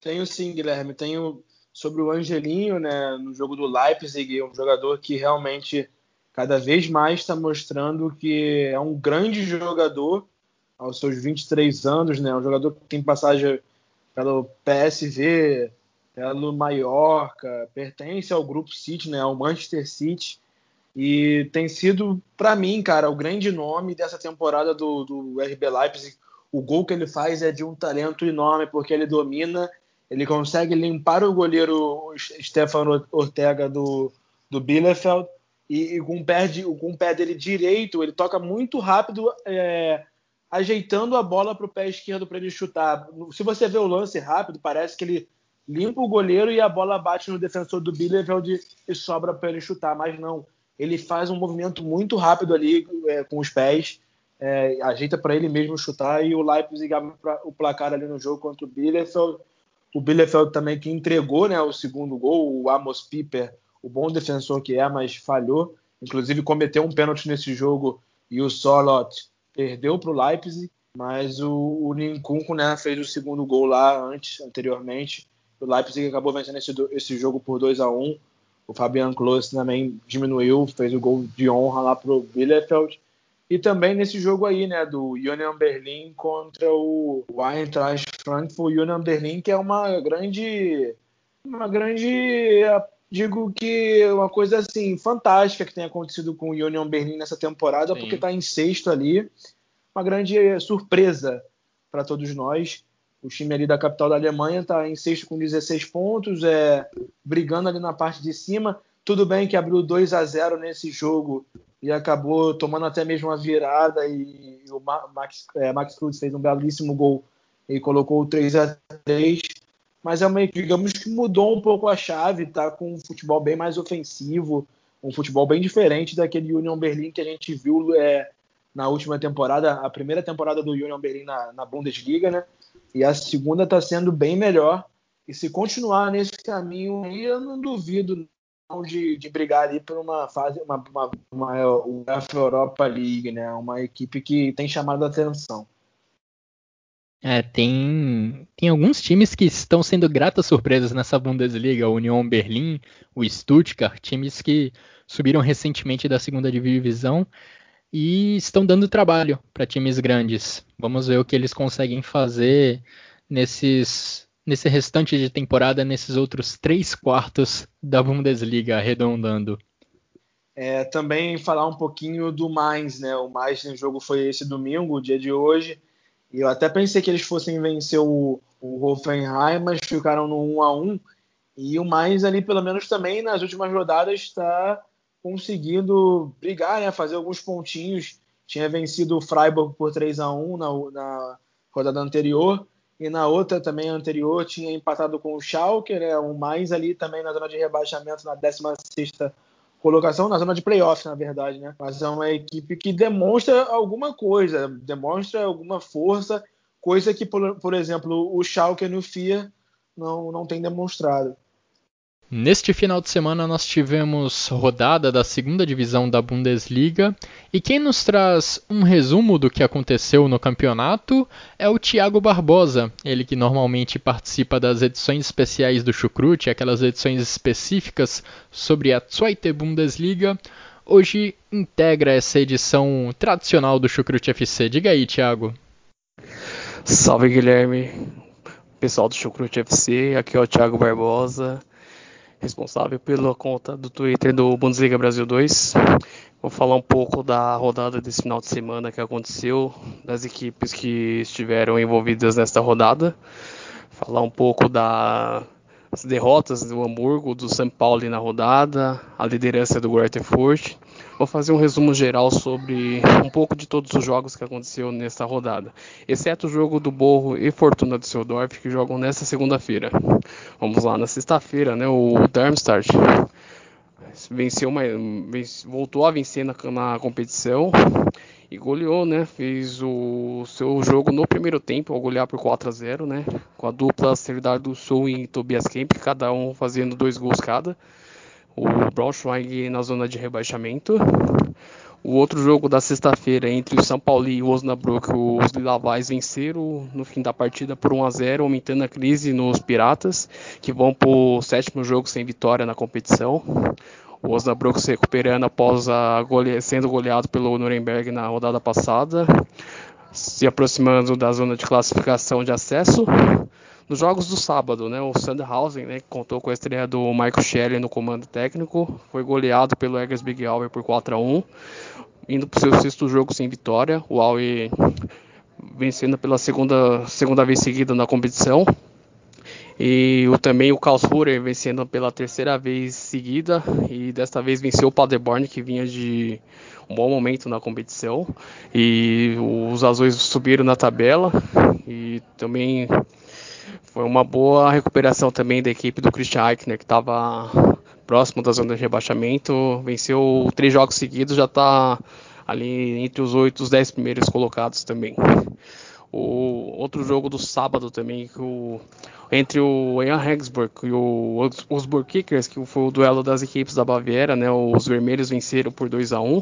Tenho sim, Guilherme. Tenho sobre o Angelinho, né, no jogo do Leipzig, um jogador que realmente cada vez mais está mostrando que é um grande jogador aos seus 23 anos, né, um jogador que tem passagem pelo PSV, pelo Mallorca, pertence ao grupo City, né, ao Manchester City, e tem sido, para mim, cara, o grande nome dessa temporada do, do RB Leipzig. O gol que ele faz é de um talento enorme, porque ele domina, ele consegue limpar o goleiro Stefano Ortega do, do Bielefeld, e, e, com, o pé de, com o pé dele direito, ele toca muito rápido, é, ajeitando a bola para o pé esquerdo para ele chutar. Se você vê o lance rápido, parece que ele limpa o goleiro e a bola bate no defensor do Bielefeld e sobra para ele chutar, mas não. Ele faz um movimento muito rápido ali é, com os pés, é, ajeita para ele mesmo chutar e o Leipzig abre o placar ali no jogo contra o Bielefeld. O Bielefeld também que entregou né, o segundo gol, o Amos Piper, o bom defensor que é, mas falhou. Inclusive cometeu um pênalti nesse jogo e o Solot perdeu para o Leipzig, mas o, o Ninkunku né, fez o segundo gol lá antes, anteriormente. O Leipzig acabou vencendo esse, esse jogo por 2 a 1 O Fabian Klose também diminuiu, fez o gol de honra lá para o Bielefeld. E também nesse jogo aí, né, do Union Berlin contra o Eintracht Frankfurt, Union Berlin, que é uma grande, uma grande, digo que uma coisa assim fantástica que tem acontecido com o Union Berlin nessa temporada, Sim. porque está em sexto ali, uma grande surpresa para todos nós. O time ali da capital da Alemanha está em sexto com 16 pontos, é, brigando ali na parte de cima. Tudo bem que abriu 2 a 0 nesse jogo e acabou tomando até mesmo uma virada e, o Max, é, Max Cruz fez um belíssimo gol e colocou o 3 a 3 mas é uma digamos que mudou um pouco a chave, tá com um futebol bem mais ofensivo, um futebol bem diferente daquele Union Berlin que a gente viu é, na última temporada, a primeira temporada do Union Berlin na, na Bundesliga, né? E a segunda está sendo bem melhor. E se continuar nesse caminho aí, eu não duvido não, de, de brigar ali por uma fase, uma, uma, uma UEFA Europa League, né? Uma equipe que tem chamado a atenção. É, tem, tem alguns times que estão sendo gratas surpresas nessa Bundesliga, o Union Berlim, o Stuttgart, times que subiram recentemente da segunda divisão e estão dando trabalho para times grandes. Vamos ver o que eles conseguem fazer nesses, nesse restante de temporada, nesses outros três quartos da Bundesliga, arredondando. É, também falar um pouquinho do Mainz, né? O Mainz no jogo foi esse domingo, o dia de hoje. E eu até pensei que eles fossem vencer o, o Hoffenheim, mas ficaram no 1 a 1 E o Mainz ali, pelo menos também nas últimas rodadas, está conseguindo brigar, né, fazer alguns pontinhos. Tinha vencido o Freiburg por 3 a 1 na, na rodada anterior e na outra também anterior tinha empatado com o Schalke, né, um mais ali também na zona de rebaixamento na 16ª colocação, na zona de playoff, na verdade, né? Mas é uma equipe que demonstra alguma coisa, demonstra alguma força, coisa que, por, por exemplo, o Schalke no FIA não, não tem demonstrado. Neste final de semana nós tivemos rodada da segunda divisão da Bundesliga e quem nos traz um resumo do que aconteceu no campeonato é o Thiago Barbosa, ele que normalmente participa das edições especiais do Chucrute, aquelas edições específicas sobre a Zweite Bundesliga. Hoje integra essa edição tradicional do Chucrute FC. Diga aí, Thiago. Salve Guilherme, pessoal do Chucrute FC, aqui é o Thiago Barbosa responsável pela conta do Twitter do Bundesliga Brasil 2. Vou falar um pouco da rodada desse final de semana que aconteceu, das equipes que estiveram envolvidas nesta rodada. Falar um pouco das derrotas do Hamburgo, do São Paulo na rodada, a liderança do Greuther Furt Vou fazer um resumo geral sobre um pouco de todos os jogos que aconteceu nesta rodada, exceto o jogo do Borro e Fortuna Düsseldorf que jogam nesta segunda-feira. Vamos lá, na sexta-feira, né, o Darmstadt venceu uma, voltou a vencer na, na competição e goleou, né? Fez o seu jogo no primeiro tempo, ao golear por 4 a 0, né? Com a dupla Seriedade do Sul e Tobias Kemp, cada um fazendo dois gols cada o Braunschweig na zona de rebaixamento. O outro jogo da sexta-feira entre o São Paulo e o Osnabrück, os Lilavais venceram no fim da partida por 1 a 0, aumentando a crise nos Piratas, que vão para o sétimo jogo sem vitória na competição. O Osnabrück se recuperando após a gole... sendo goleado pelo Nuremberg na rodada passada, se aproximando da zona de classificação de acesso. Nos jogos do sábado, né, o Sandhausen, né, que contou com a estreia do Michael Shelley no comando técnico, foi goleado pelo Eggers Big Hour por 4 a 1 indo para o seu sexto jogo sem vitória. O Aue vencendo pela segunda, segunda vez seguida na competição. E o, também o Karlsruhe vencendo pela terceira vez seguida. E desta vez venceu o Paderborn, que vinha de um bom momento na competição. E os azuis subiram na tabela. E também foi uma boa recuperação também da equipe do Christian Eichner, que estava próximo da zona de rebaixamento. Venceu três jogos seguidos, já está ali entre os oito, os dez primeiros colocados também. O outro jogo do sábado também, o, entre o Ian Hegsburg e o Osburg Kickers, que foi o duelo das equipes da Baviera, né? Os vermelhos venceram por 2 a 1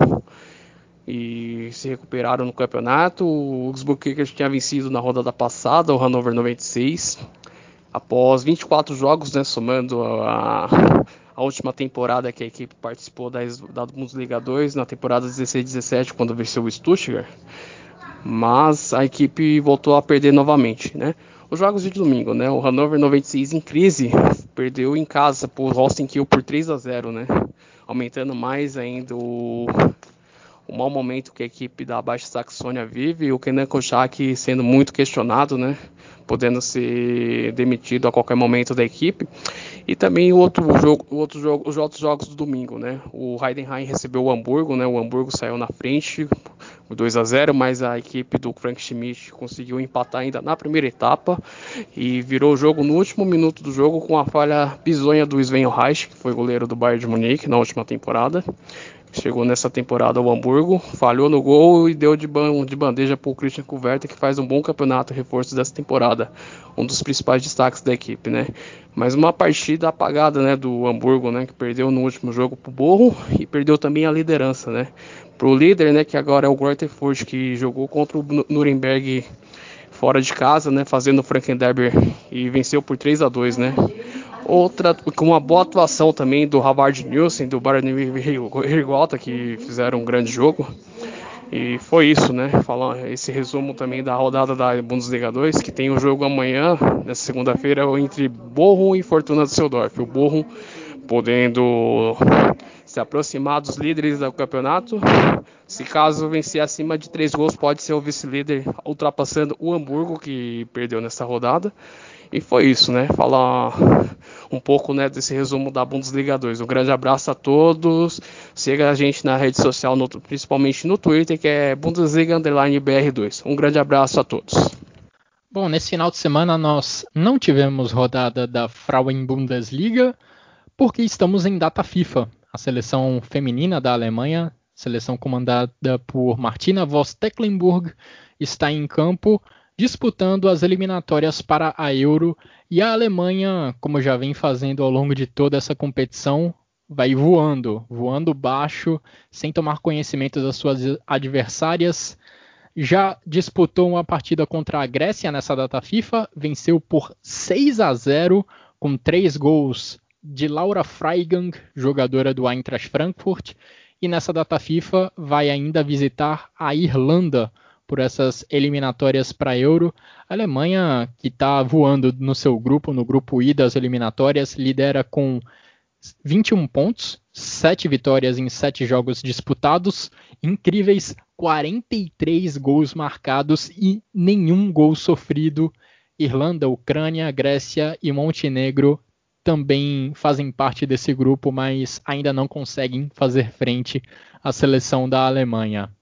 e se recuperaram no campeonato. O Augsburg Kickers tinha vencido na rodada passada o Hannover 96 após 24 jogos, né, somando a, a, última temporada que a equipe participou da, da Bundesliga 2, na temporada 16-17, quando venceu o Stuttgart. Mas a equipe voltou a perder novamente, né? Os jogos de domingo, né? O Hannover 96 em crise perdeu em casa por Holstein Kiel por 3 a 0, né? Aumentando mais ainda o, o mau momento que a equipe da Baixa Saxônia vive, o Kenan Kochak sendo muito questionado, né? podendo ser demitido a qualquer momento da equipe. E também o outro jogo, o outro jogo, os outros jogos do domingo, né? O Heidenheim recebeu o Hamburgo, né? O Hamburgo saiu na frente, 2 a 0, mas a equipe do Frank Schmidt conseguiu empatar ainda na primeira etapa e virou o jogo no último minuto do jogo com a falha bizonha do Sven Reich, que foi goleiro do Bayern de Munique na última temporada. Chegou nessa temporada ao Hamburgo, falhou no gol e deu de, de bandeja para o Christian Kuverta, que faz um bom campeonato reforço dessa temporada. Um dos principais destaques da equipe, né? Mas uma partida apagada, né, do Hamburgo, né, que perdeu no último jogo para o Borro e perdeu também a liderança, né? Para o líder, né, que agora é o Grotefurt, que jogou contra o Nuremberg fora de casa, né, fazendo o Frankenderber e venceu por 3 a 2, né? Outra com uma boa atuação também do Havard Nielsen, do Bayern Rigota, que fizeram um grande jogo. E foi isso, né? Falar esse resumo também da rodada da Bundesliga 2, que tem o um jogo amanhã, nessa segunda-feira, entre Bochum e Fortuna Düsseldorf. O Bochum podendo se aproximar dos líderes do campeonato. Se caso vencer acima de três gols, pode ser o vice-líder, ultrapassando o Hamburgo, que perdeu nessa rodada. E foi isso, né? Falar um pouco né, desse resumo da Bundesliga 2. Um grande abraço a todos. Siga a gente na rede social, no, principalmente no Twitter, que é Bundesliga BR2. Um grande abraço a todos. Bom, nesse final de semana nós não tivemos rodada da Frauen Bundesliga porque estamos em data FIFA. A seleção feminina da Alemanha, seleção comandada por Martina Voss Tecklenburg, está em campo disputando as eliminatórias para a Euro e a Alemanha, como já vem fazendo ao longo de toda essa competição, vai voando, voando baixo, sem tomar conhecimento das suas adversárias. Já disputou uma partida contra a Grécia nessa data FIFA, venceu por 6 a 0 com três gols de Laura Freigang, jogadora do Eintracht Frankfurt, e nessa data FIFA vai ainda visitar a Irlanda por essas eliminatórias para Euro. A Alemanha, que está voando no seu grupo, no grupo I das eliminatórias, lidera com 21 pontos, 7 vitórias em 7 jogos disputados, incríveis 43 gols marcados e nenhum gol sofrido. Irlanda, Ucrânia, Grécia e Montenegro também fazem parte desse grupo, mas ainda não conseguem fazer frente à seleção da Alemanha.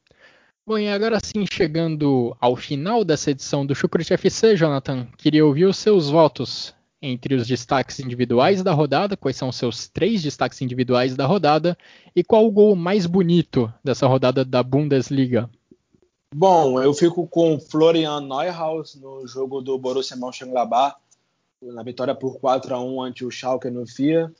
Bom, e agora sim, chegando ao final dessa edição do Chucrute FC, Jonathan, queria ouvir os seus votos entre os destaques individuais da rodada, quais são os seus três destaques individuais da rodada e qual o gol mais bonito dessa rodada da Bundesliga. Bom, eu fico com Florian Neuhaus no jogo do Borussia Mönchengladbach, na vitória por 4 a 1 ante o Schalke no FIA.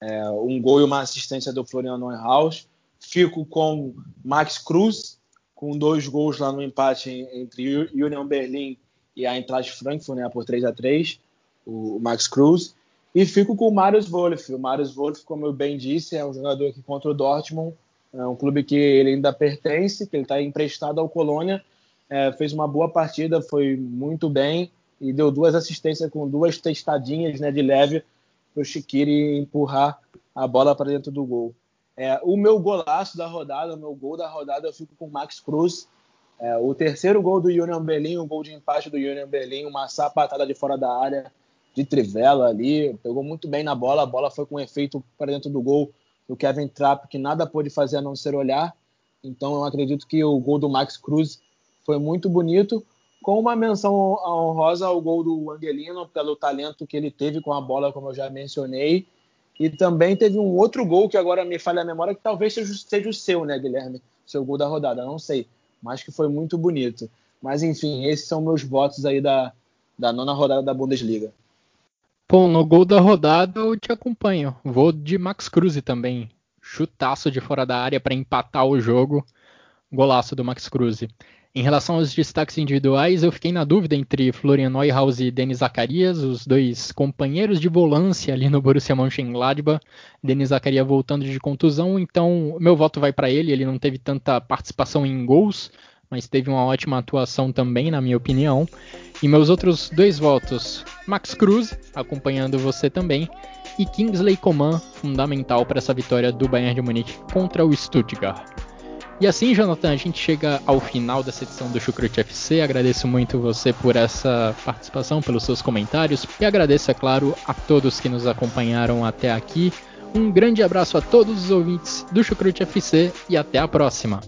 É, um gol e uma assistência do Florian Neuhaus fico com Max Cruz, com dois gols lá no empate entre Union Berlin e a Eintracht Frankfurt, né, por 3 a 3 o Max Cruz. E fico com o Marius Wolff. O Marius Wolff, como eu bem disse, é um jogador que contra o Dortmund, é um clube que ele ainda pertence, que ele está emprestado ao Colônia. É, fez uma boa partida, foi muito bem e deu duas assistências com duas testadinhas né, de leve para o Chiquiri empurrar a bola para dentro do gol. É, o meu golaço da rodada, o meu gol da rodada, eu fico com o Max Cruz. É, o terceiro gol do Union Berlin, o gol de empate do Union Berlin, uma sapatada de fora da área de trivela ali, pegou muito bem na bola, a bola foi com efeito para dentro do gol do Kevin Trapp, que nada pôde fazer a não ser olhar. Então eu acredito que o gol do Max Cruz foi muito bonito, com uma menção honrosa ao gol do Angelino, pelo talento que ele teve com a bola, como eu já mencionei. E também teve um outro gol que agora me falha a memória, que talvez seja, o seu, né, Guilherme? Seu gol da rodada, não sei. Mas que foi muito bonito. Mas enfim, esses são meus votos aí da, da nona rodada da Bundesliga. Bom, no gol da rodada eu te acompanho. Vou de Max Cruz também. Chutaço de fora da área para empatar o jogo. Golaço do Max Cruz. Em relação aos destaques individuais, eu fiquei na dúvida entre Florian Neuhaus e Denis Zacarias, os dois companheiros de volância ali no Borussia Mönchengladbach. Denis Zacarias voltando de contusão, então meu voto vai para ele. Ele não teve tanta participação em gols, mas teve uma ótima atuação também, na minha opinião. E meus outros dois votos, Max Cruz, acompanhando você também, e Kingsley Coman, fundamental para essa vitória do Bayern de Munique contra o Stuttgart. E assim, Jonathan, a gente chega ao final dessa edição do Chucrute FC. Agradeço muito você por essa participação, pelos seus comentários e agradeço, é claro, a todos que nos acompanharam até aqui. Um grande abraço a todos os ouvintes do Chucrute FC e até a próxima.